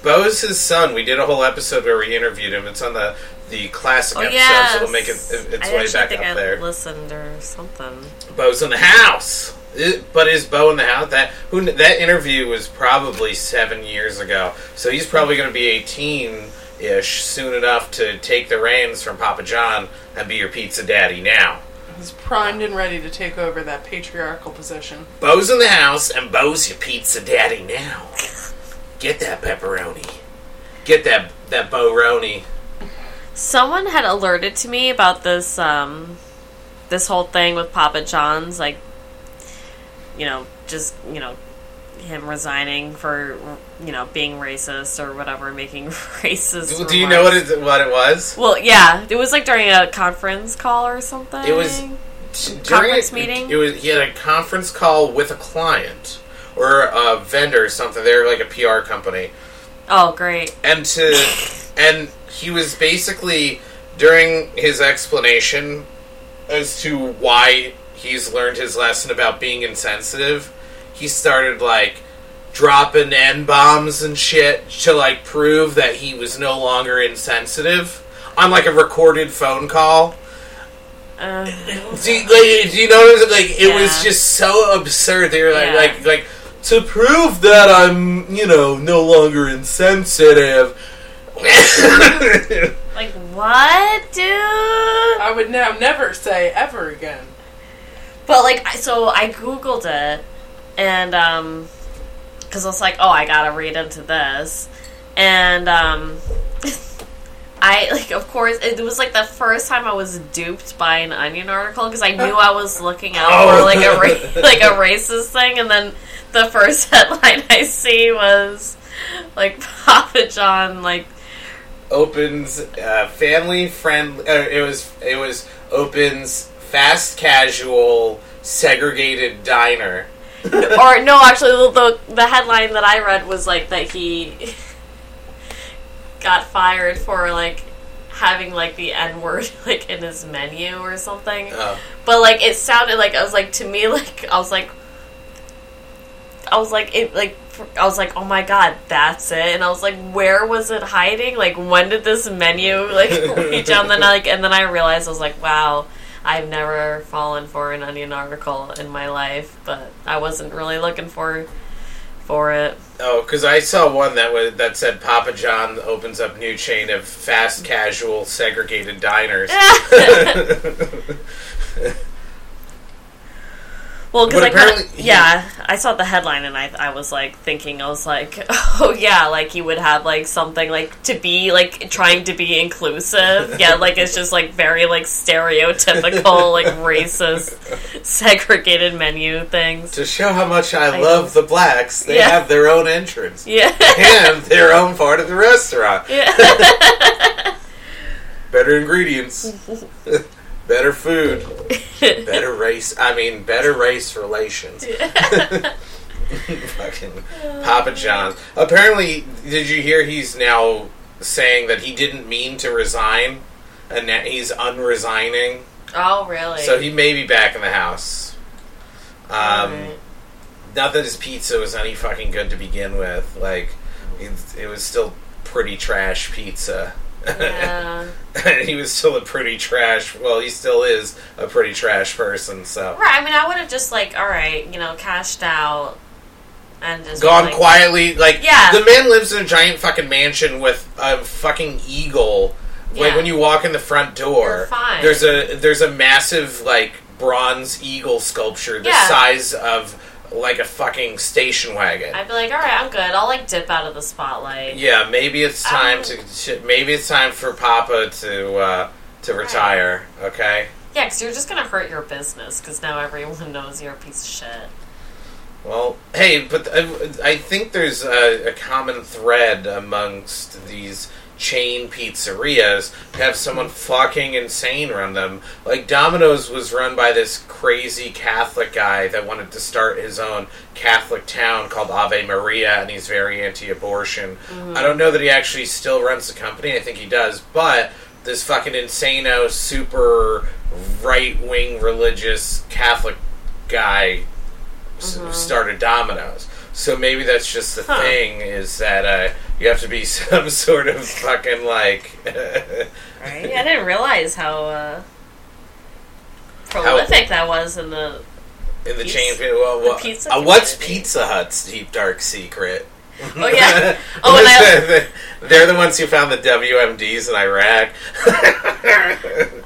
A: Bo's his son. We did a whole episode where we interviewed him. It's on the the classic
B: Oh
A: episode,
B: yeah,
A: so it'll make it, its
B: I
A: way back
B: think
A: up
B: I
A: there.
B: listened or something.
A: Bo's in the house. I- but is Bo in the house? That who that interview was probably seven years ago. So he's probably going to be eighteen ish soon enough to take the reins from Papa John and be your pizza daddy now.
C: He's primed and ready to take over that patriarchal position.
A: Bo's in the house and Bo's your pizza daddy now. Get that pepperoni. Get that that Bo-roni.
B: Someone had alerted to me about this um, this whole thing with Papa John's, like, you know, just you know, him resigning for you know being racist or whatever, [LAUGHS] making racist.
A: Do, do you know what it, what it was?
B: Well, yeah, it was like during a conference call or something.
A: It was
B: Conference
A: during
B: meeting?
A: It was he had a conference call with a client or a vendor or something. They're like a PR company,
B: Oh, great.
A: and to and he was basically during his explanation as to why he's learned his lesson about being insensitive. He started like dropping n bombs and shit to like prove that he was no longer insensitive on like a recorded phone call.
B: Uh,
A: Do you, like, do you notice? Like, it was just so absurd. They were like,
B: Yeah.
A: like, like to prove that I'm, you know, no longer insensitive. [COUGHS]
B: like what, dude?
C: I would now never say ever again.
B: But like, I- so I googled it, and um, because I was like, oh, I gotta read into this, and um, [LAUGHS] I like, of course, it was like the first time I was duped by an Onion article because I knew I was looking out
A: Oh.
B: for like a ra- [LAUGHS] like a racist thing, and then the first [LAUGHS] headline I see was like Papa John like
A: opens uh, family friend. Uh, it was it was opens fast casual segregated diner. [LAUGHS]
B: or no, actually, the, the the headline that I read was like that he got fired for like having like the N word [LAUGHS] like in his menu or something.
A: Oh.
B: But like it sounded like I was like to me like I was like I was like it like I was like, oh my god, that's it. And I was like, where was it hiding? Like, when did this menu like [LAUGHS] reach out? And then I, like, and then I realized I was like, wow, I've never fallen for an onion article in my life, but I wasn't really looking for for it.
A: Oh, because I saw one that was that said Papa John opens up new chain of fast casual segregated diners. [LAUGHS] [LAUGHS]
B: Well, because I kind
A: apparently-
B: yeah, I saw the headline and I, I was like thinking, I was like, [LAUGHS] oh yeah, like he would have like something like to be like trying to be inclusive. [LAUGHS] Yeah, like it's just like very like stereotypical, [LAUGHS] like racist, segregated menu things.
A: to show how much I,
B: I
A: love the blacks, they
B: Yeah.
A: have their own entrance
B: Yeah,
A: and their own part of the restaurant.
B: yeah,
A: Better ingredients, better food, [LAUGHS] better race. I mean, better race relations. [LAUGHS] Fucking Papa John's. Apparently, did you hear he's now saying that he didn't mean to resign, and that he's unresigning.
B: Oh really?
A: So he may be back in the house. Um,
B: Alright.
A: Not that his pizza was any fucking good to begin with. Like, it, it was still pretty trash pizza.
B: Yeah.
A: and [LAUGHS] he was still a pretty trash. Well, he still is a pretty trash person. So
B: Right. I mean, I would have just like, all right, you know, cashed out and just
A: gone
B: like,
A: quietly. Like
B: Yeah.
A: the man lives in a giant fucking mansion with a fucking eagle. Like when you walk in the front door, there's a there's a massive like bronze eagle sculpture the
B: Yeah.
A: size of like a fucking station wagon.
B: I'd be like, all right, I'm good. I'll like dip out of the spotlight.
A: yeah, maybe it's time
B: Um,
A: to maybe it's time for Papa to uh, to retire. Okay.
B: Yeah, because you're just gonna hurt your business because now everyone [LAUGHS] knows you're a piece of shit.
A: Well, hey, but I, I think there's a, a common thread amongst these chain pizzerias to have someone fucking insane run them. Like Domino's was run by this crazy Catholic guy that wanted to start his own Catholic town called Ave Maria, and he's very anti-abortion. Mm-hmm. I don't know that he actually still runs the company. I think he does, but this fucking insano, super right-wing religious Catholic guy s- mm-hmm. started Domino's. So maybe that's just the.
B: Huh.
A: thing is that uh, you have to be [LAUGHS] some sort of fucking like [LAUGHS]
B: Right? I didn't realize how uh, prolific that was in the.
A: in the
B: Pizza-
A: chain. Well, well,
B: pizza
A: uh, what's. Pizza Hut's deep dark secret?
B: Oh yeah. [LAUGHS] Oh, and I,
A: they're the ones who found the WMDs in Iraq.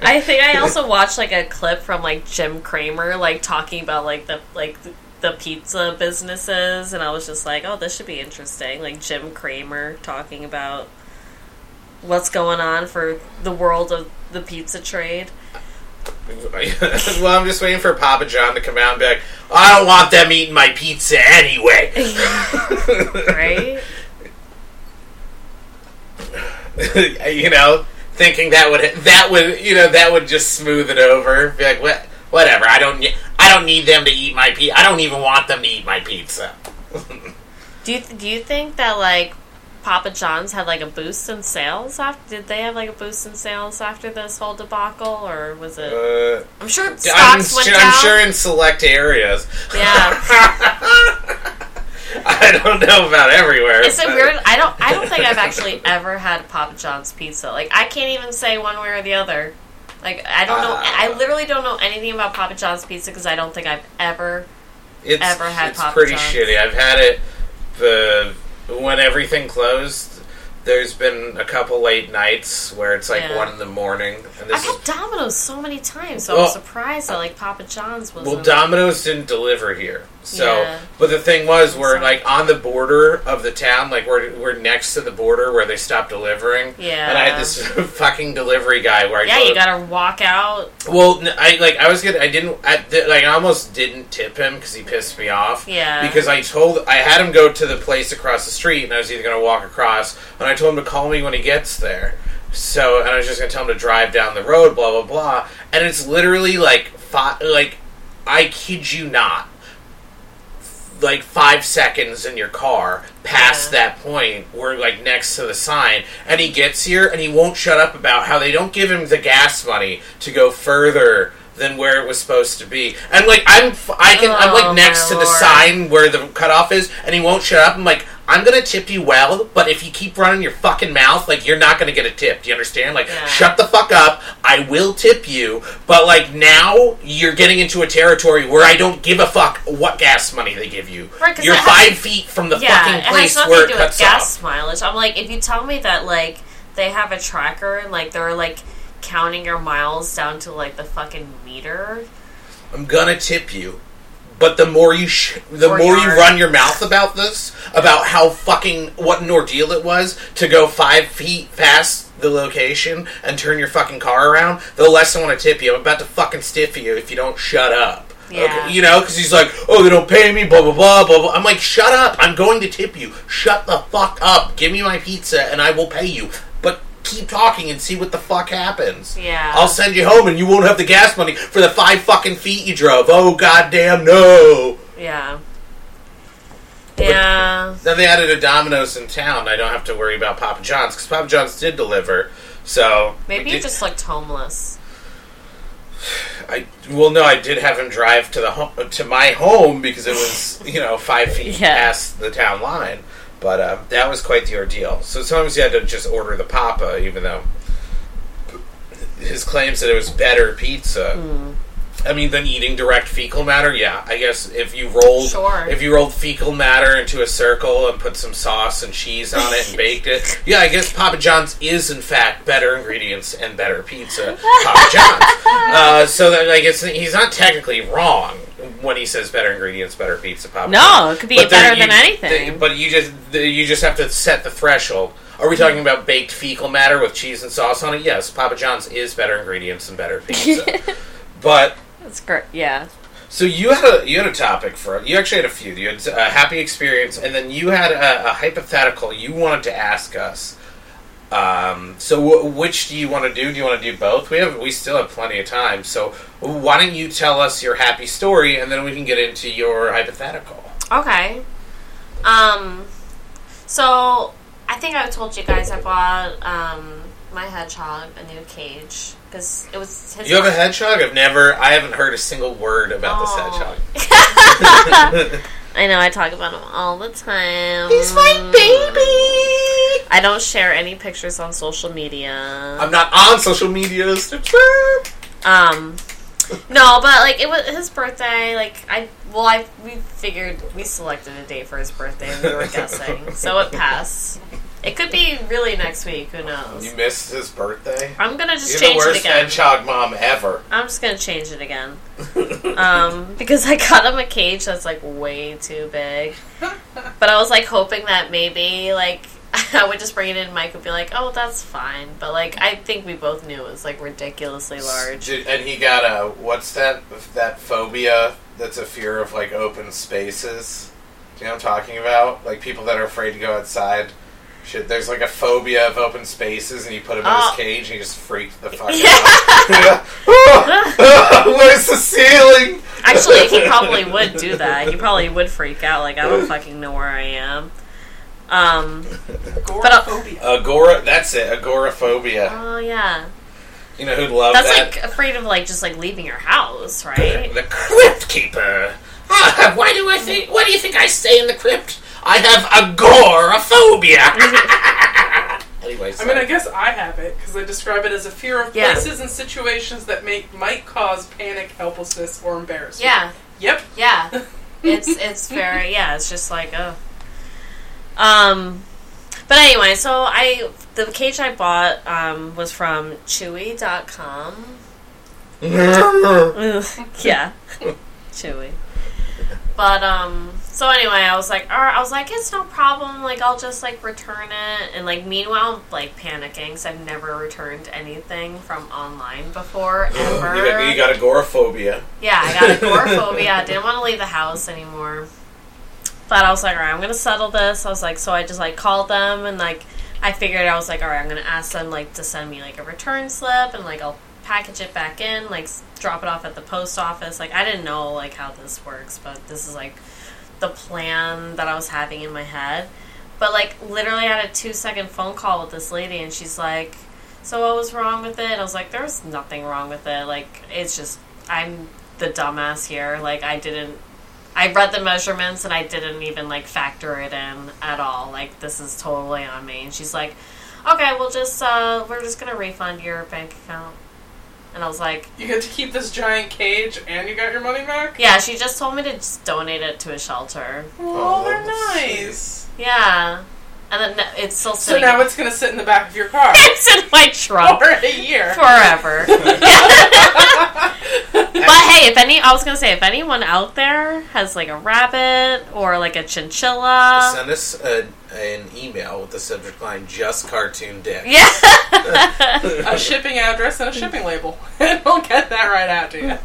B: I think I also watched like a clip from like Jim Cramer, like talking about like the like the, the pizza businesses, and I was just like, oh, this should be interesting. Like Jim Cramer talking about what's going on for the world of the pizza trade. [LAUGHS]
A: well, I'm just waiting for Papa John to come out and be like, "I don't want them eating my pizza anyway." [LAUGHS] [LAUGHS]
B: Right?
A: you know, thinking that would that would you know that would just smooth it over. Be like, what, whatever. I don't I don't need them to eat my pizza. I don't even want them to eat my pizza. [LAUGHS]
B: Do you do you think that like Papa John's had like a boost in sales after? Did they have like a boost in sales after this whole debacle, or was it?
A: Uh,
B: I'm sure
A: I'm,
B: stocks went
A: su-
B: down.
A: I'm sure in select areas.
B: Yeah. [LAUGHS]
A: I don't know about everywhere.
B: It's a weird. I don't. I don't think I've actually ever had Papa John's pizza. Like I can't even say one way or the other. Like I don't know.
A: Ah.
B: I literally don't know anything about Papa John's pizza because I don't think I've ever.
A: it's,
B: ever had
A: it's
B: Papa
A: pretty
B: John's.
A: shitty. I've had it the when everything closed. There's been a couple late nights where it's like
B: Yeah.
A: one in the morning, and
B: I've
A: this is
B: had Domino's so many times, so
A: Well-
B: I'm surprised that like Papa John's was.
A: Well, Domino's didn't deliver here, so.
B: Yeah.
A: But the thing was, we're like on the border of the town, like we're we're next to the border where they stopped delivering.
B: Yeah.
A: And I had this [LAUGHS] fucking delivery guy where I
B: Yeah,
A: told
B: you gotta walk out.
A: Well, I like I was gonna I didn't I, like I almost didn't tip him because he pissed me off.
B: Yeah.
A: Because I told I had him go to the place across the street, and I was either gonna walk across, and I told him to call me when he gets there. So, and I was just gonna tell him to drive down the road, blah blah blah. And it's literally like five, like I kid you not, like five seconds in your car past
B: Yeah.
A: that point we're like next to the sign and he gets here and he won't shut up about how they don't give him the gas money to go further than where it was supposed to be. And like I'm, f- I can, I'm
B: Oh,
A: like next
B: my
A: to the
B: lord.
A: sign where the cutoff is, and he won't shut up. I'm like, I'm gonna tip you well, but if you keep running your fucking mouth, like you're not gonna get a tip. Do you understand? Like,
B: Yeah.
A: shut the fuck up. I will tip you, but like now you're getting into a territory where I don't give a fuck what gas money they give you.
B: Right,
A: you're
B: it has-
A: five feet from the
B: yeah,
A: fucking place where
B: to
A: it cuts
B: gas
A: off.
B: mileage. I'm like, if you tell me that like they have a tracker and like they're like counting your miles down to like the fucking meter.
A: I'm gonna tip you. But the more you sh- the
B: Or
A: more you run your mouth about this, about how fucking what an ordeal it was to go five feet past the location and turn your fucking car around, the less I want to tip you. I'm about to fucking stiff you if you don't shut up.
B: Yeah.
A: you know, because he's like, oh, they don't pay me, blah blah blah blah blah. I'm like, shut up! I'm going to tip you. Shut the fuck up. Give me my pizza and I will pay you. But keep talking and see what the fuck happens.
B: Yeah.
A: I'll send you home and you won't have the gas money for the five fucking feet you drove. Oh goddamn no!
B: Yeah. Yeah.
A: Then they added a Domino's in town. I don't have to worry about Papa John's because Papa John's did deliver. So
B: Maybe you just looked homeless.
A: I well no, I did have him drive to the home, to my home because it was you know five feet [LAUGHS]
B: Yeah.
A: past the town line. But uh, that was quite the ordeal. So sometimes you had to just order the Papa, even though his claims that it was better pizza.
B: Hmm.
A: I mean, than eating direct fecal matter. Yeah, I guess if you rolled
B: Sure.
A: if you rolled fecal matter into a circle and put some sauce and cheese on it and baked it, [LAUGHS] yeah, I guess Papa John's is in fact better ingredients and better pizza. Papa John's. [LAUGHS] Uh, so that I guess he's not technically wrong when he says better ingredients, better pizza. Papa.
B: No, it could be
A: But
B: better than
A: you-
B: anything.
A: they- but you just you just have to set the threshold. Are we talking about baked fecal matter with cheese and sauce on it? Yes, Papa John's is better ingredients and better pizza. [LAUGHS] but
B: That's great. Yeah.
A: so you had a you had a topic for you actually had a few. You had a happy experience, and then you had a, a hypothetical you wanted to ask us. Um, so w- which do you want to do? Do you want to do both? We have we still have plenty of time. So why don't you tell us your happy story, and then we can get into your hypothetical.
B: Okay. Um. So I think I told you guys I bought um my hedgehog a new cage because it was his.
A: You have a hedgehog? I've never. I haven't heard a single word about
B: Oh.
A: this hedgehog. [LAUGHS] [LAUGHS]
B: I know I talk about him all the time.
A: He's my baby.
B: I don't share any pictures on social media.
A: I'm not on social media. subscribe.
B: Um, no, but like it was his birthday. Like I, well, I we figured we selected a date for his birthday and we were guessing, so it passed. It could be really next week. Who knows?
A: You missed his birthday.
B: I'm gonna just
A: You're
B: change
A: the
B: it
A: worst
B: again.
A: hedgehog mom ever.
B: I'm just gonna change it again. [LAUGHS] um, because I got him a cage that's like way too big. But I was like hoping that maybe like [LAUGHS] I would just bring it in. Mike would be like, "Oh, that's fine." But like I think we both knew it was like ridiculously large.
A: Did- and he got a what's that that phobia that's a fear of like open spaces. Do you know what I'm talking about? Like people that are afraid to go outside. Shit, there's like a phobia of open spaces, and you put him in
B: Oh.
A: his cage, and he just freaked the fuck [LAUGHS]
B: Yeah.
A: out. oh, [LAUGHS] where's the ceiling?
B: Actually, he [LAUGHS] probably would do that. He probably would freak out. Like I don't fucking know where I am. Um.
C: Agoraphobia.
A: Agora, that's it. Agoraphobia.
B: Oh yeah.
A: You know who'd love
B: That's
A: that?
B: like afraid of like just like leaving your house, right?
A: The crypt keeper. Ah, why do I think? Why do you think I stay in the crypt? I have agoraphobia. [LAUGHS] Anyways,
C: I mean, I guess I have it because I describe it as a fear of
B: Yeah.
C: places and situations that make might cause panic, helplessness, or embarrassment.
B: Yeah.
C: Yep.
B: Yeah. [LAUGHS] It's it's very yeah, it's just like oh. Um but anyway, so I the cage I bought um was from chewy.com. [LAUGHS] Ugh, yeah. chewy. But um so anyway, I was like, all right, I was like, it's no problem. Like, I'll just like return it. And like, meanwhile, I'm, like panicking because I've never returned anything from online before ever.
A: you, got, you got agoraphobia.
B: Yeah, I got [LAUGHS] agoraphobia. I didn't want to leave the house anymore. But I was like, all right, I'm gonna settle this. I was like, so I just like called them and like I figured I was like, all right, I'm gonna ask them like to send me like a return slip and like I'll package it back in, like drop it off at the post office. Like I didn't know like how this works, but this is like the plan that I was having in my head. But like literally, I had a two second phone call with this lady, and she's like, "So what was wrong with it?" I was like, "There's nothing wrong with it. Like it's just I'm the dumbass here. Like I didn't. I read the measurements and I didn't even like factor it in at all. Like this is totally on me. And she's like, "Okay, we'll just uh, we're just gonna refund your bank account." And I was like,
C: You get to keep this giant cage and you got your money back?
B: "Yeah." She just told me to just donate it to a shelter.
C: Oh,
A: Oh,
C: they're nice.
B: Yeah, and then it's still
C: So now it's gonna sit in the back of your car [LAUGHS]
B: it's in my trunk.
C: for a year.
B: forever. [LAUGHS] [LAUGHS] [LAUGHS] but hey, if any, I was gonna say, if anyone out there has like a rabbit or like a chinchilla,
A: Send us a, an email with the subject line "Just Cartoon Dick." [LAUGHS]
B: yeah,
C: a shipping address and a shipping label, and [LAUGHS] we'll get that right out to you.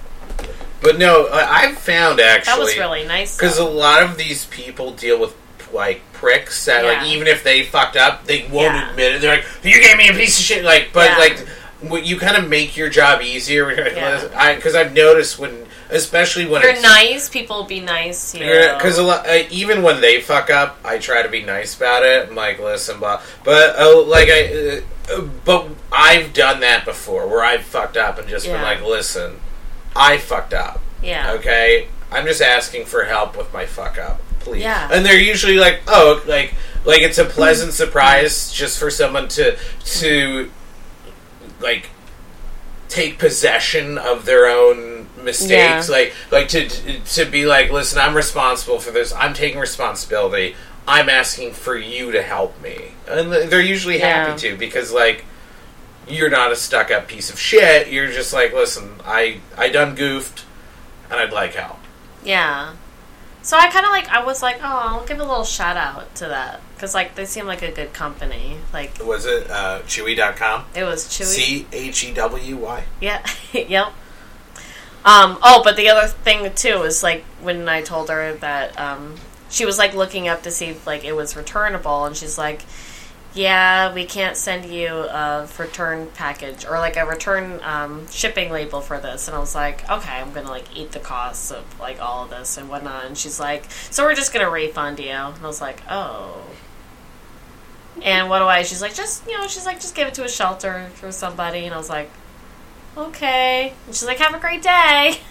A: But no, I- I've found actually
B: that was really nice.
A: because a lot of these people deal with like pricks that
B: Yeah.
A: like even if they fucked up, they won't
B: Yeah.
A: admit it. They're like, "You gave me a piece of shit." Like, but
B: Yeah.
A: like. What- You kind of make your job easier
B: Yeah.
A: because I've noticed when, especially when
B: You're
A: it's,
B: nice. People be nice. You
A: Because
B: know.
A: a lot, uh, even when they fuck up, I try to be nice about it. I'm like, listen, blah. But uh, like I, uh, but I've done that before, where I've fucked up and just been like, listen, I fucked up.
B: yeah,
A: Okay, I'm just asking for help with my fuck up, please.
B: Yeah.
A: And they're usually like, oh, like, like it's a pleasant surprise just for someone to to like take possession of their own mistakes
B: Yeah.
A: like like to to be like listen i'm responsible for this i'm taking responsibility i'm asking for you to help me and they're usually
B: Yeah.
A: happy to because like you're not a stuck up piece of shit you're just like listen i i done goofed and i'd like help
B: yeah. So I kind of like. I was like, oh, I'll give a little shout out to that because like they seem like a good company. Like
A: was it uh chewy.com
B: it was Chewy.
A: c-h-e-w-y
B: Yeah. [LAUGHS] yep. Um, oh, but the other thing too is like when I told her that um, she was like looking up to see if like it was returnable, and she's like, "Yeah, we can't send you a return package or like a return um, shipping label for this." And I was like, "Okay, I'm gonna like eat the costs of like all of this and whatnot." And she's like, "So we're just gonna refund you?" And I was like, "Oh." And what do I? She's like, just you know, she's like, just give it to a shelter for somebody. And I was like, okay. And she's like, have a great day. [LAUGHS]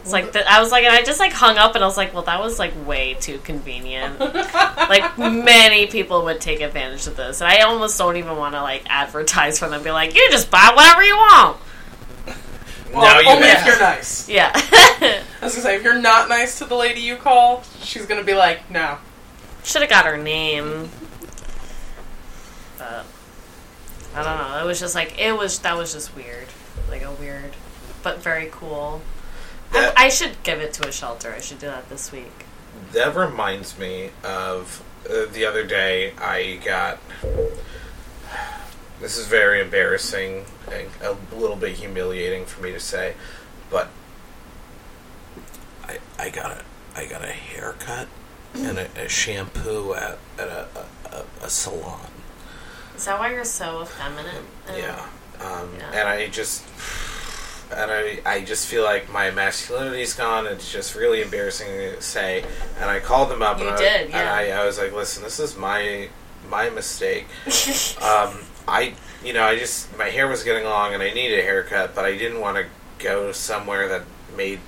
B: It's like that. I was like, and I just like hung up, and I was like, well, that was like way too convenient. [LAUGHS] like many people would take advantage of this, and I almost don't even want to like advertise for them. Be like, you just buy whatever you want.
C: Well,
A: now you
C: only
A: have.
C: if you're nice.
B: Yeah. [LAUGHS]
C: I was gonna say, if you're not nice to the lady you call, she's gonna be like, no.
B: Should have got her name. But I don't know. It was just like it was. That was just weird. Like a weird, but very cool. I, I should give it to a shelter. I should do that this week.
A: That reminds me of uh, the other day I got. This is very embarrassing and a little bit humiliating for me to say, but I I got a I got a haircut and a, a shampoo at, at a, a, a, a salon.
B: Is that why you're so effeminate?
A: Yeah. Um,
B: Yeah.
A: And I just. And I, I just feel like my masculinity's gone. It's just really embarrassing to say. And I called them up.
B: You
A: and I,
B: did,
A: And
B: yeah.
A: I, I was like, listen, this is my my mistake. [LAUGHS] um, I, you know, I just my hair was getting long and I needed a haircut, but I didn't want to go somewhere that made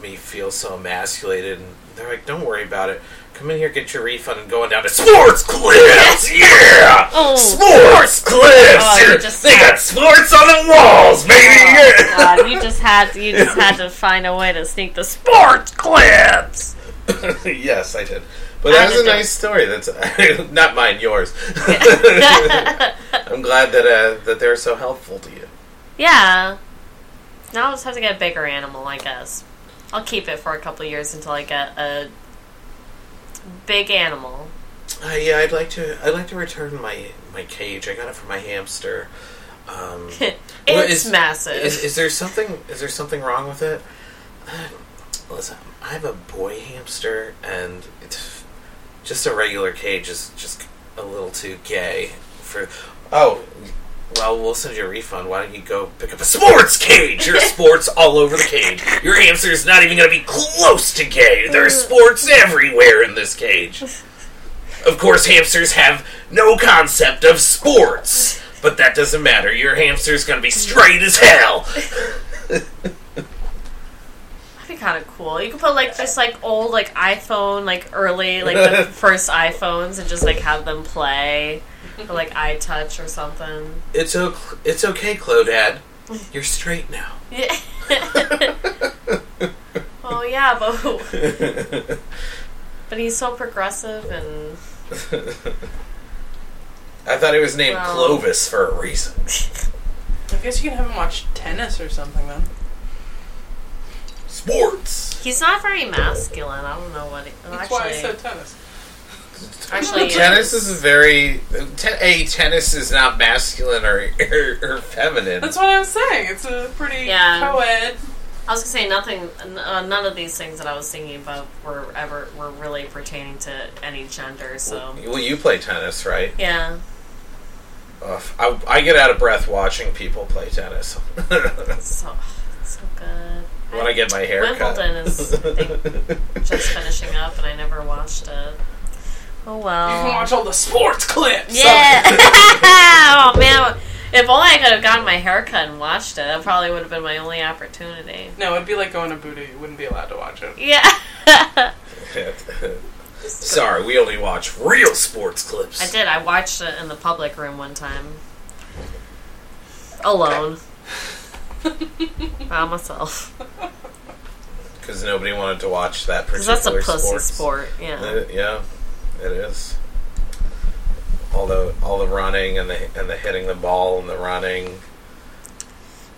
A: me feel so emasculated. And they're like, don't worry about it. Come in here, get your refund, and going down to sports clips. Yeah,
B: Oh.
A: sports clips.
B: Oh,
A: they got sports on the walls, baby.
B: Oh,
A: Yeah.
B: God, you [LAUGHS] just had to, you just had to find a way to sneak the sports clips. [LAUGHS]
A: yes, I did. But
B: I
A: was a nice story. That's [LAUGHS] not mine, yours. I'm glad that uh, that they're so helpful to you.
B: Yeah. Now I'll just have to get a bigger animal, I guess. I'll keep it for a couple years until I get a big animal.
A: Uh, yeah, I'd like to. I'd like to return my my cage. I got it from my hamster. Um, [LAUGHS]
B: it's
A: what is-
B: massive.
A: Is, is there something? Is there something wrong with it? Uh, listen, I have a boy hamster, and it's just a regular cage is just a little too gay for. Oh, well, we'll send you a refund. Why don't you go pick up a sports cage? There's [LAUGHS] sports all over the cage. Your hamster's not even going to be close to gay. There's mm. sports everywhere in this cage. Of course, hamsters have no concept of sports, but that doesn't matter. Your hamster's going to be straight as hell. [LAUGHS]
B: That'd be kind of cool. You could put like just like old like iPhone, like early like the [LAUGHS] first iPhones, and just like have them play, or like touch or something.
A: It's okay, it's okay, Clodad. You're straight now.
B: Yeah. oh yeah, but [LAUGHS] but he's so progressive and
A: I thought he was named
B: Well-
A: Clovis for a reason. [LAUGHS]
C: I guess you can have him watch tennis or something then.
A: Sports.
B: he's not very masculine. I don't know what. He, oh,
C: That's why I said tennis.
B: Actually,
A: tennis is a very ten, a tennis is not masculine or, or, or feminine.
C: That's what I was saying. It's a pretty
B: Yeah.
C: co-ed.
B: I was gonna say nothing. Uh, none of these things that I was thinking about were ever were really pertaining to any gender. So
A: Well, you play tennis, right?
B: yeah,
A: Ugh, I, I get out of breath watching people play tennis. [LAUGHS]
B: so so good.
A: when I get my hair cut.
B: Wimbledon is I think, just finishing up, and I never watched it. Oh well.
C: You can watch all the sports clips.
B: Yeah. [LAUGHS] oh man. If only I could have gotten my hair cut and watched it, that probably would have been my only opportunity.
C: No, it'd be like going to Buddha. You wouldn't be allowed to watch it.
B: Yeah. [LAUGHS]
A: Sorry, we only watch real sports clips.
B: I did. I watched it in the public room one time. Alone. By myself. [LAUGHS]
A: because nobody wanted to watch that
B: Because
A: particular
B: that's a pussy
A: sports.
B: sport. Yeah.
A: Uh, yeah, it is. All the all the running and the and the hitting the ball and the running,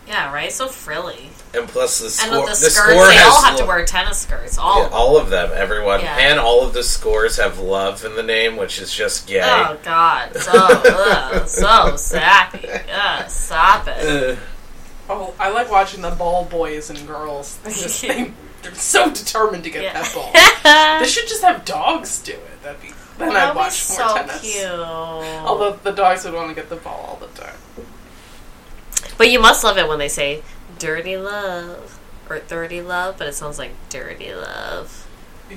B: Yeah, right? So frilly.
A: and plus the
B: And
A: score.
B: with the,
A: the
B: skirts,
A: score
B: they all have to wear tennis skirts. All
A: yeah,
B: of them.
A: all of them, everyone,
B: Yeah.
A: and all of the scores have love in the name, which is just gay.
B: Oh, God. So, ugh, so [LAUGHS] sappy. Ugh, stop it. [LAUGHS]
C: Oh, I like watching the ball boys and girls. They just they, they're so determined to get
B: Yeah.
C: that ball. [LAUGHS] they should just have dogs do it. That'd be then
B: That
C: I'd
B: would
C: watch
B: so
C: more tennis.
B: cute.
C: Although the dogs would want to get the ball all the time.
B: But you must love it when they say dirty love or dirty love, but it sounds like dirty love.
C: Ooh.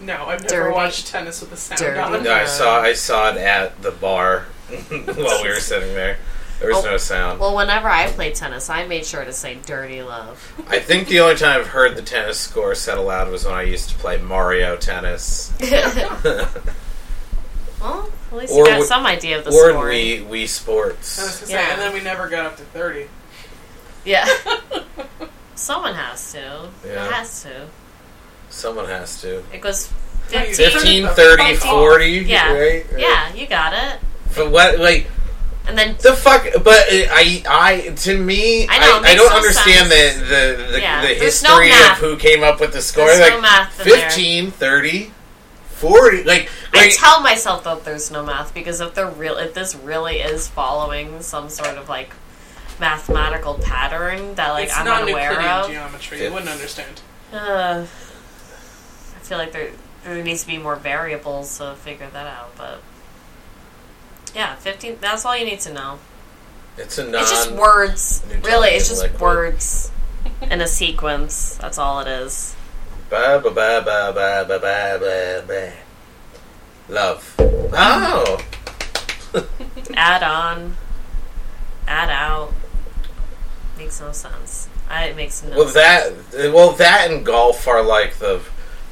C: No, I've never
B: Dirty-
C: watched tennis with a sound on.
A: no, I saw I saw it at the bar [LAUGHS] while we were sitting there. There was
B: Oh.
A: no sound.
B: Well, whenever I played tennis, I made sure to say dirty love.
A: I think the only time I've heard the tennis score said aloud was when I used to play Mario tennis. [LAUGHS]
B: Well, at least
A: Or
B: you got
A: we-
B: some idea of the
A: or
B: scoring.
A: we Wii
C: I was
A: Sports.
C: gonna say,
B: Yeah.
C: and then we never got up to thirty.
B: Yeah. [LAUGHS] Someone has to.
A: Yeah.
B: It has to.
A: Someone has to.
B: It goes
C: No,
B: 15.
A: 15, 30,
C: it the fuck
A: 40,
B: Yeah.
A: right?
B: Yeah, you got it.
A: But what, like,
B: And then
A: the fuck? But uh, I, I, to me,
B: I know, it
A: I, don't
B: no
A: understand
B: sense.
A: the the, the,
B: Yeah,
A: the
B: there's no
A: history of who came up with the score.
B: There's
A: like,
B: no math in there.
A: 15, 30, 40. Like,
B: I
A: like
B: tell myself that there's no math because if they're real, if this really is following some sort of like mathematical pattern that like
C: it's
B: I'm
C: not
B: aware
C: Euclidean
B: of,
C: geometry.
A: Yeah.
C: You wouldn't understand.
B: uh, I feel like there there needs to be more variables to figure that out. But yeah, fifteen. That's all you need to know.
A: It's a non.
B: It's just words. Really, it's just
A: liquid.
B: words in a sequence. That's all it is.
A: Ba ba ba ba ba ba ba ba. Love. Oh. [LAUGHS]
B: Add on. Add out. Makes no sense. I, it makes no
A: well,
B: sense.
A: that well that and golf are like the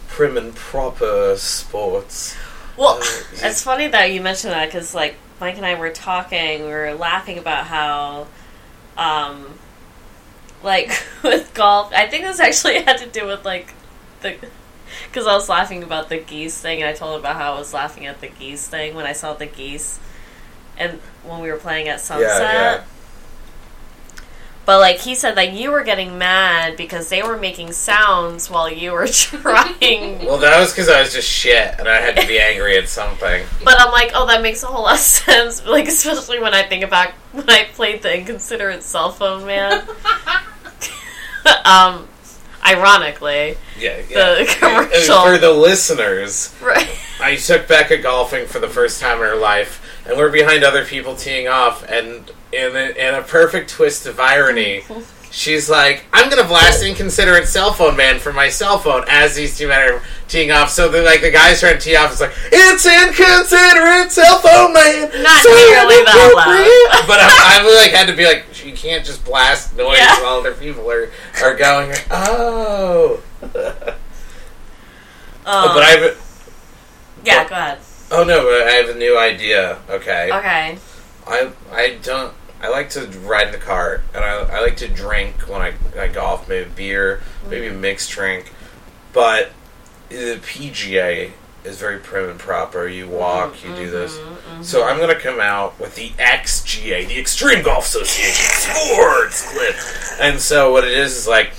A: prim and proper sports.
B: Well,
A: uh,
B: it's funny that you mentioned that because like Mike and I were talking, we were laughing about how, um, like, [LAUGHS] with golf, I think this actually [LAUGHS] had to do with, like, the. Because I was laughing about the geese thing, and I told him about how I was laughing at the geese thing when I saw the geese, and when we were playing at sunset.
A: yeah.
B: But like he said, like you were getting mad because they were making sounds while you were [LAUGHS] trying
A: Well, that was because I was just shit, and I had to be angry at something.
B: But I'm like, oh, that makes a whole lot of sense. [LAUGHS] Like, especially when I think about when I played the Inconsiderate Cell Phone Man. [LAUGHS] um, ironically,
A: Yeah, yeah.
B: The commercial.
A: For the listeners,
B: right?
A: I took Becca golfing for the first time in her life, and we're behind other people teeing off, and in a, in a perfect twist of irony, she's like, I'm gonna blast inconsiderate cell phone man from my cell phone as these two men are teeing off. So they're like the guys trying to tee off. It's like it's inconsiderate cell phone man.
B: Not
A: so
B: nearly that
A: inappropriate." [LAUGHS] But I, I like had to be like, you can't just blast noise
B: Yeah.
A: while other people are are going. Oh,
B: Um,
A: but I have. a-
B: yeah, go ahead.
A: Oh no, but I have a new idea. Okay.
B: Okay.
A: I I don't. I like to ride in the cart, and I, I like to drink when I, I golf, maybe beer, maybe a mixed drink. But the PGA is very prim and proper. You walk, you do this. Mm-hmm, mm-hmm. So I'm going to come out with the XGA, the Extreme Golf Association Sports Clip. And so what it is is like,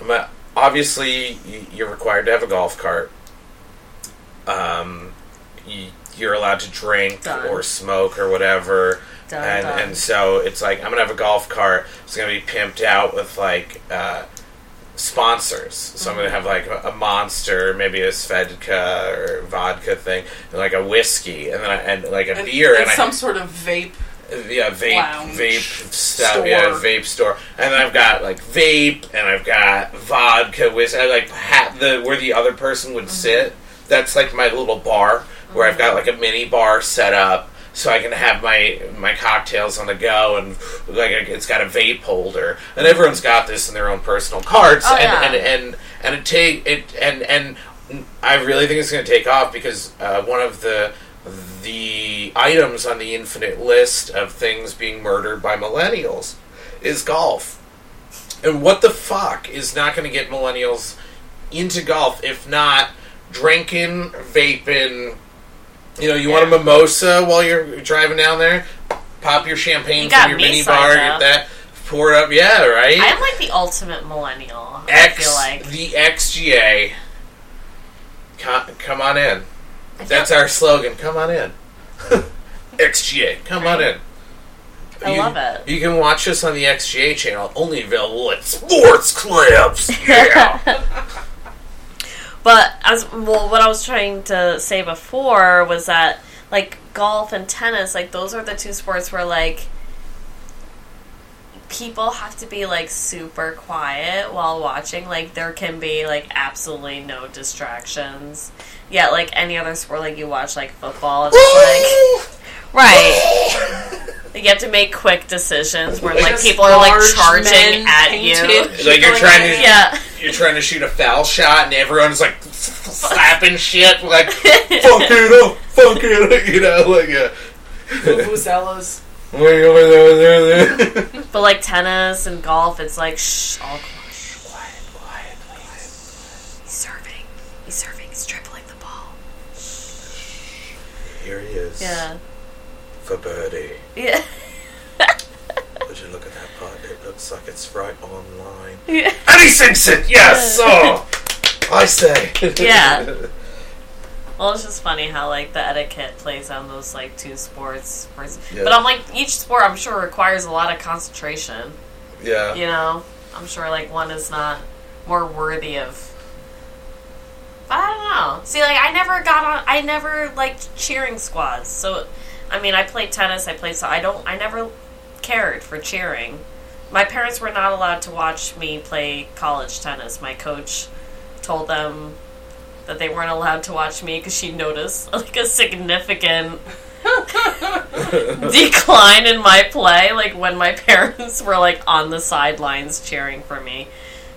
A: I'm a, obviously you're required to have a golf cart. Um, you, you're allowed to drink
B: Done.
A: or smoke or whatever
B: Done,
A: and
B: done.
A: and so it's like I'm gonna have a golf cart. It's gonna be pimped out with like uh, sponsors. So I'm gonna mm-hmm. have like a, a monster, maybe a Svedka or vodka thing, and like a whiskey, and then I, and like a
C: And,
A: beer,
C: and
A: and
C: some
A: I,
C: sort of vape.
A: yeah, vape,
C: lounge
A: vape stuff,
C: store.
A: yeah, vape store, and then I've got like vape, and I've got vodka whiskey. I like ha- the where the other person would mm-hmm. sit. That's like my little bar where I've got mm-hmm. like a mini bar set up. So I can have my my cocktails on the go, and like it's got a vape holder, and everyone's got this in their own personal carts,
B: Oh,
A: and,
B: yeah.
A: and and and it take it and and I really think it's going to take off because uh, one of the the items on the infinite list of things being murdered by millennials is golf. And what the fuck is not going to get millennials into golf if not drinking, vaping? You know, you want a mimosa while you're driving down there? Pop your champagne
B: You
A: from your mini bar,
B: up.
A: get that, pour it up. Yeah, right?
B: I'm like the ultimate millennial. I
A: X,
B: feel like.
A: the XGA. Come, come on in. That's our slogan. Come on in. [LAUGHS] XGA. Come on in.
B: I
A: You-
B: love it.
A: You can watch us on the XGA channel, only available at Sports Clips. [LAUGHS] Yeah.
B: But as well, what I was trying to say before was that like golf and tennis, like those are the two sports where like people have to be like super quiet while watching. Like there can be like absolutely no distractions. Yeah, like any other sport, like you watch like football, it's like right. [LAUGHS] Like, you have to make quick decisions where like
C: Just
B: people are like charging
C: men
B: at you.
A: like you're trying to
B: Yeah. [LAUGHS]
A: you're trying to shoot a foul shot, and everyone's like slapping shit, like [LAUGHS] fuck it up, fuck it up, you know, like
C: Vuvuzelas.
A: yeah. [LAUGHS]
B: But like tennis and golf, it's like shh, all quiet, quiet, quiet. He's serving. He's serving. He's dribbling the ball.
A: Here he is.
B: Yeah.
A: For birdie.
B: Yeah. [LAUGHS]
A: Would you look at that putt? It looks like it's right on line.
B: Yeah.
A: And he sinks it! Yes! Oh! I say.
B: Yeah. [LAUGHS] Well, it's just funny how like the etiquette plays on those like two sports.
A: Yeah.
B: But I'm like each sport, I'm sure requires a lot of concentration.
A: yeah.
B: You know, I'm sure like one is not more worthy of. I don't know. See, like I never got on. I never liked cheering squads. So, I mean, I played tennis. I played so I don't. I never cared for cheering. My parents were not allowed to watch me play college tennis. My coach told them that they weren't allowed to watch me because she noticed [LAUGHS] like a significant [LAUGHS] decline in my play, like when my [LAUGHS] parents were like on the sidelines cheering for me.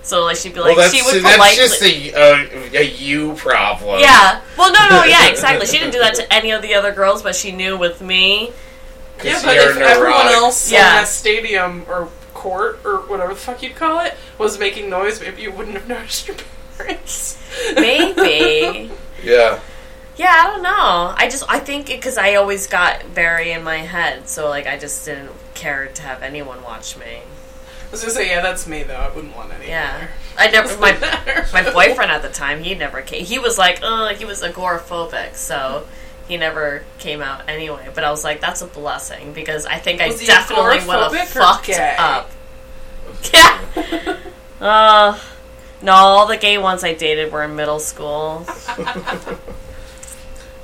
B: So like she'd be like,
A: well, that's,
B: she would
A: that's
B: politely,
A: just a, uh, a you problem.
B: yeah. Well, no, no, [LAUGHS] yeah, exactly. She didn't do that to any of the other girls, but she knew with me.
C: Yeah, but
A: you're
C: if everyone
A: neurotic.
C: else in
B: Yeah.
C: that stadium or court or whatever the fuck you'd call it was making noise, maybe you wouldn't have [LAUGHS] noticed your parents.
B: Maybe. [LAUGHS]
A: Yeah.
B: yeah, I don't know. I just I think because I always got very in my head, so like I just didn't care to have anyone watch me.
C: I was gonna say, yeah, that's me though. I wouldn't want any.
B: Yeah, I never [LAUGHS] my my boyfriend at the time he never came. He was like, oh, he was agoraphobic, so he never came out anyway. But I was like, that's a blessing because I think I
C: Was he
B: definitely would have fucked
C: gay?
B: up. [LAUGHS] Yeah. uh, no, all the gay ones I dated were in middle school. [LAUGHS]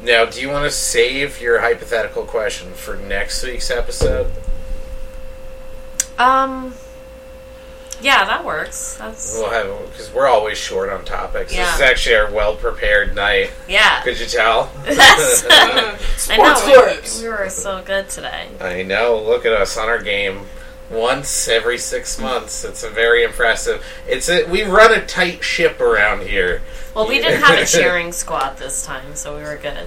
A: Now, do you want to save your hypothetical question for next week's episode?
B: Um, Yeah, that works. That's
A: We'll have because we're always short on topics. This is actually our well prepared night.
B: yeah.
A: Could you tell?
B: That's, [LAUGHS] [LAUGHS] I
C: Sports
B: know we were, we were so good today.
A: I know. Look at us on our game. Once every six months. It's a very impressive. It's a, we run a tight ship around here.
B: Well, we didn't have a [LAUGHS] cheering squad this time, so we were good.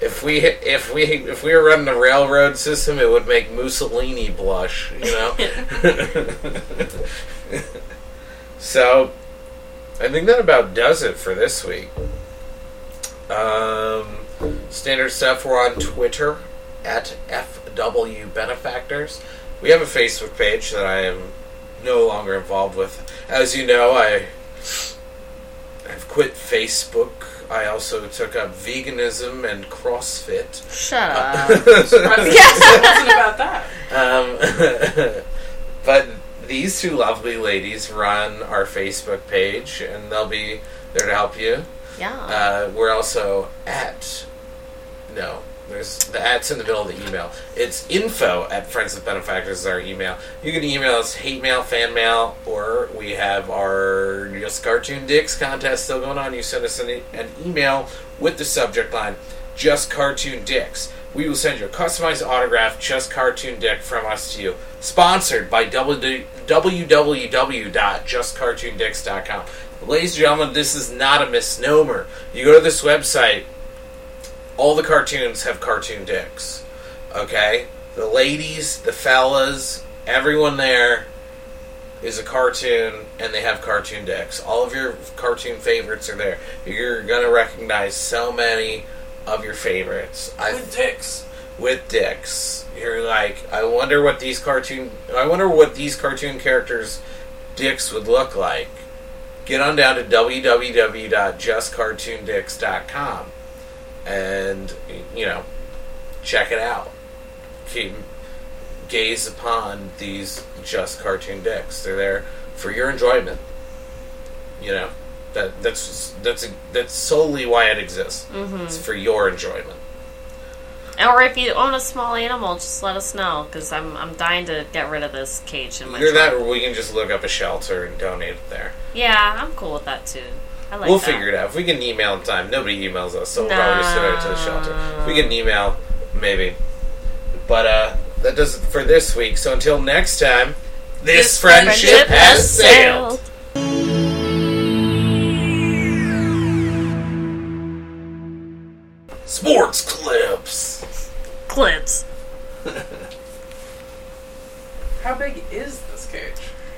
A: If we if we if we were running a railroad system, it would make Mussolini blush. You know. [LAUGHS] so, I think that about does it for this week. Um, standard stuff. We're on Twitter at FW Benefactors. We have a Facebook page that I am no longer involved with. As you know, I I've quit Facebook. I also took up veganism and CrossFit.
B: Shut up. [LAUGHS]
C: It wasn't about that.
A: Um, [LAUGHS] but these two lovely ladies run our Facebook page, and they'll be there to help you.
B: yeah.
A: Uh, we're also at no. There's the at's in the middle of the email. It's info at Friends with Benefactors is our email. You can email us hate mail, fan mail, or we have our Just Cartoon Dicks contest still going on. You send us an, an email with the subject line Just Cartoon Dicks. We will send you a customized autograph Just Cartoon Dick from us to you. Sponsored by www- www.justcartoondicks.com. Ladies and gentlemen, this is not a misnomer. You go to this website, all the cartoons have cartoon dicks. Okay? The ladies, the fellas, everyone there is a cartoon and they have cartoon dicks. All of your cartoon favorites are there. You're gonna recognize so many of your favorites. I
C: With dicks.
A: with dicks. You're like, I wonder what these cartoon I wonder what these cartoon characters dicks would look like. Get on down to www.justcartoondicks.com and you know, check it out. Keep, gaze upon these just cartoon dicks. They're there for your enjoyment. You know, that that's that's that's solely why it exists. Mm-hmm. It's for your enjoyment.
B: or if you own a small animal, just let us know because I'm I'm dying to get rid of this cage in my
A: that,
B: truck.
A: or we can just look up a shelter and donate it there.
B: Yeah, I'm cool with that too. I like
A: we'll
B: that.
A: figure it out. If we can email in time, nobody emails us, so we'll probably just send it to the shelter. If we get an email, maybe. But uh, that does it for this week. So until next time, this, friendship, has sailed. Sports clips.
B: Clips. [LAUGHS]
C: How big is this cage?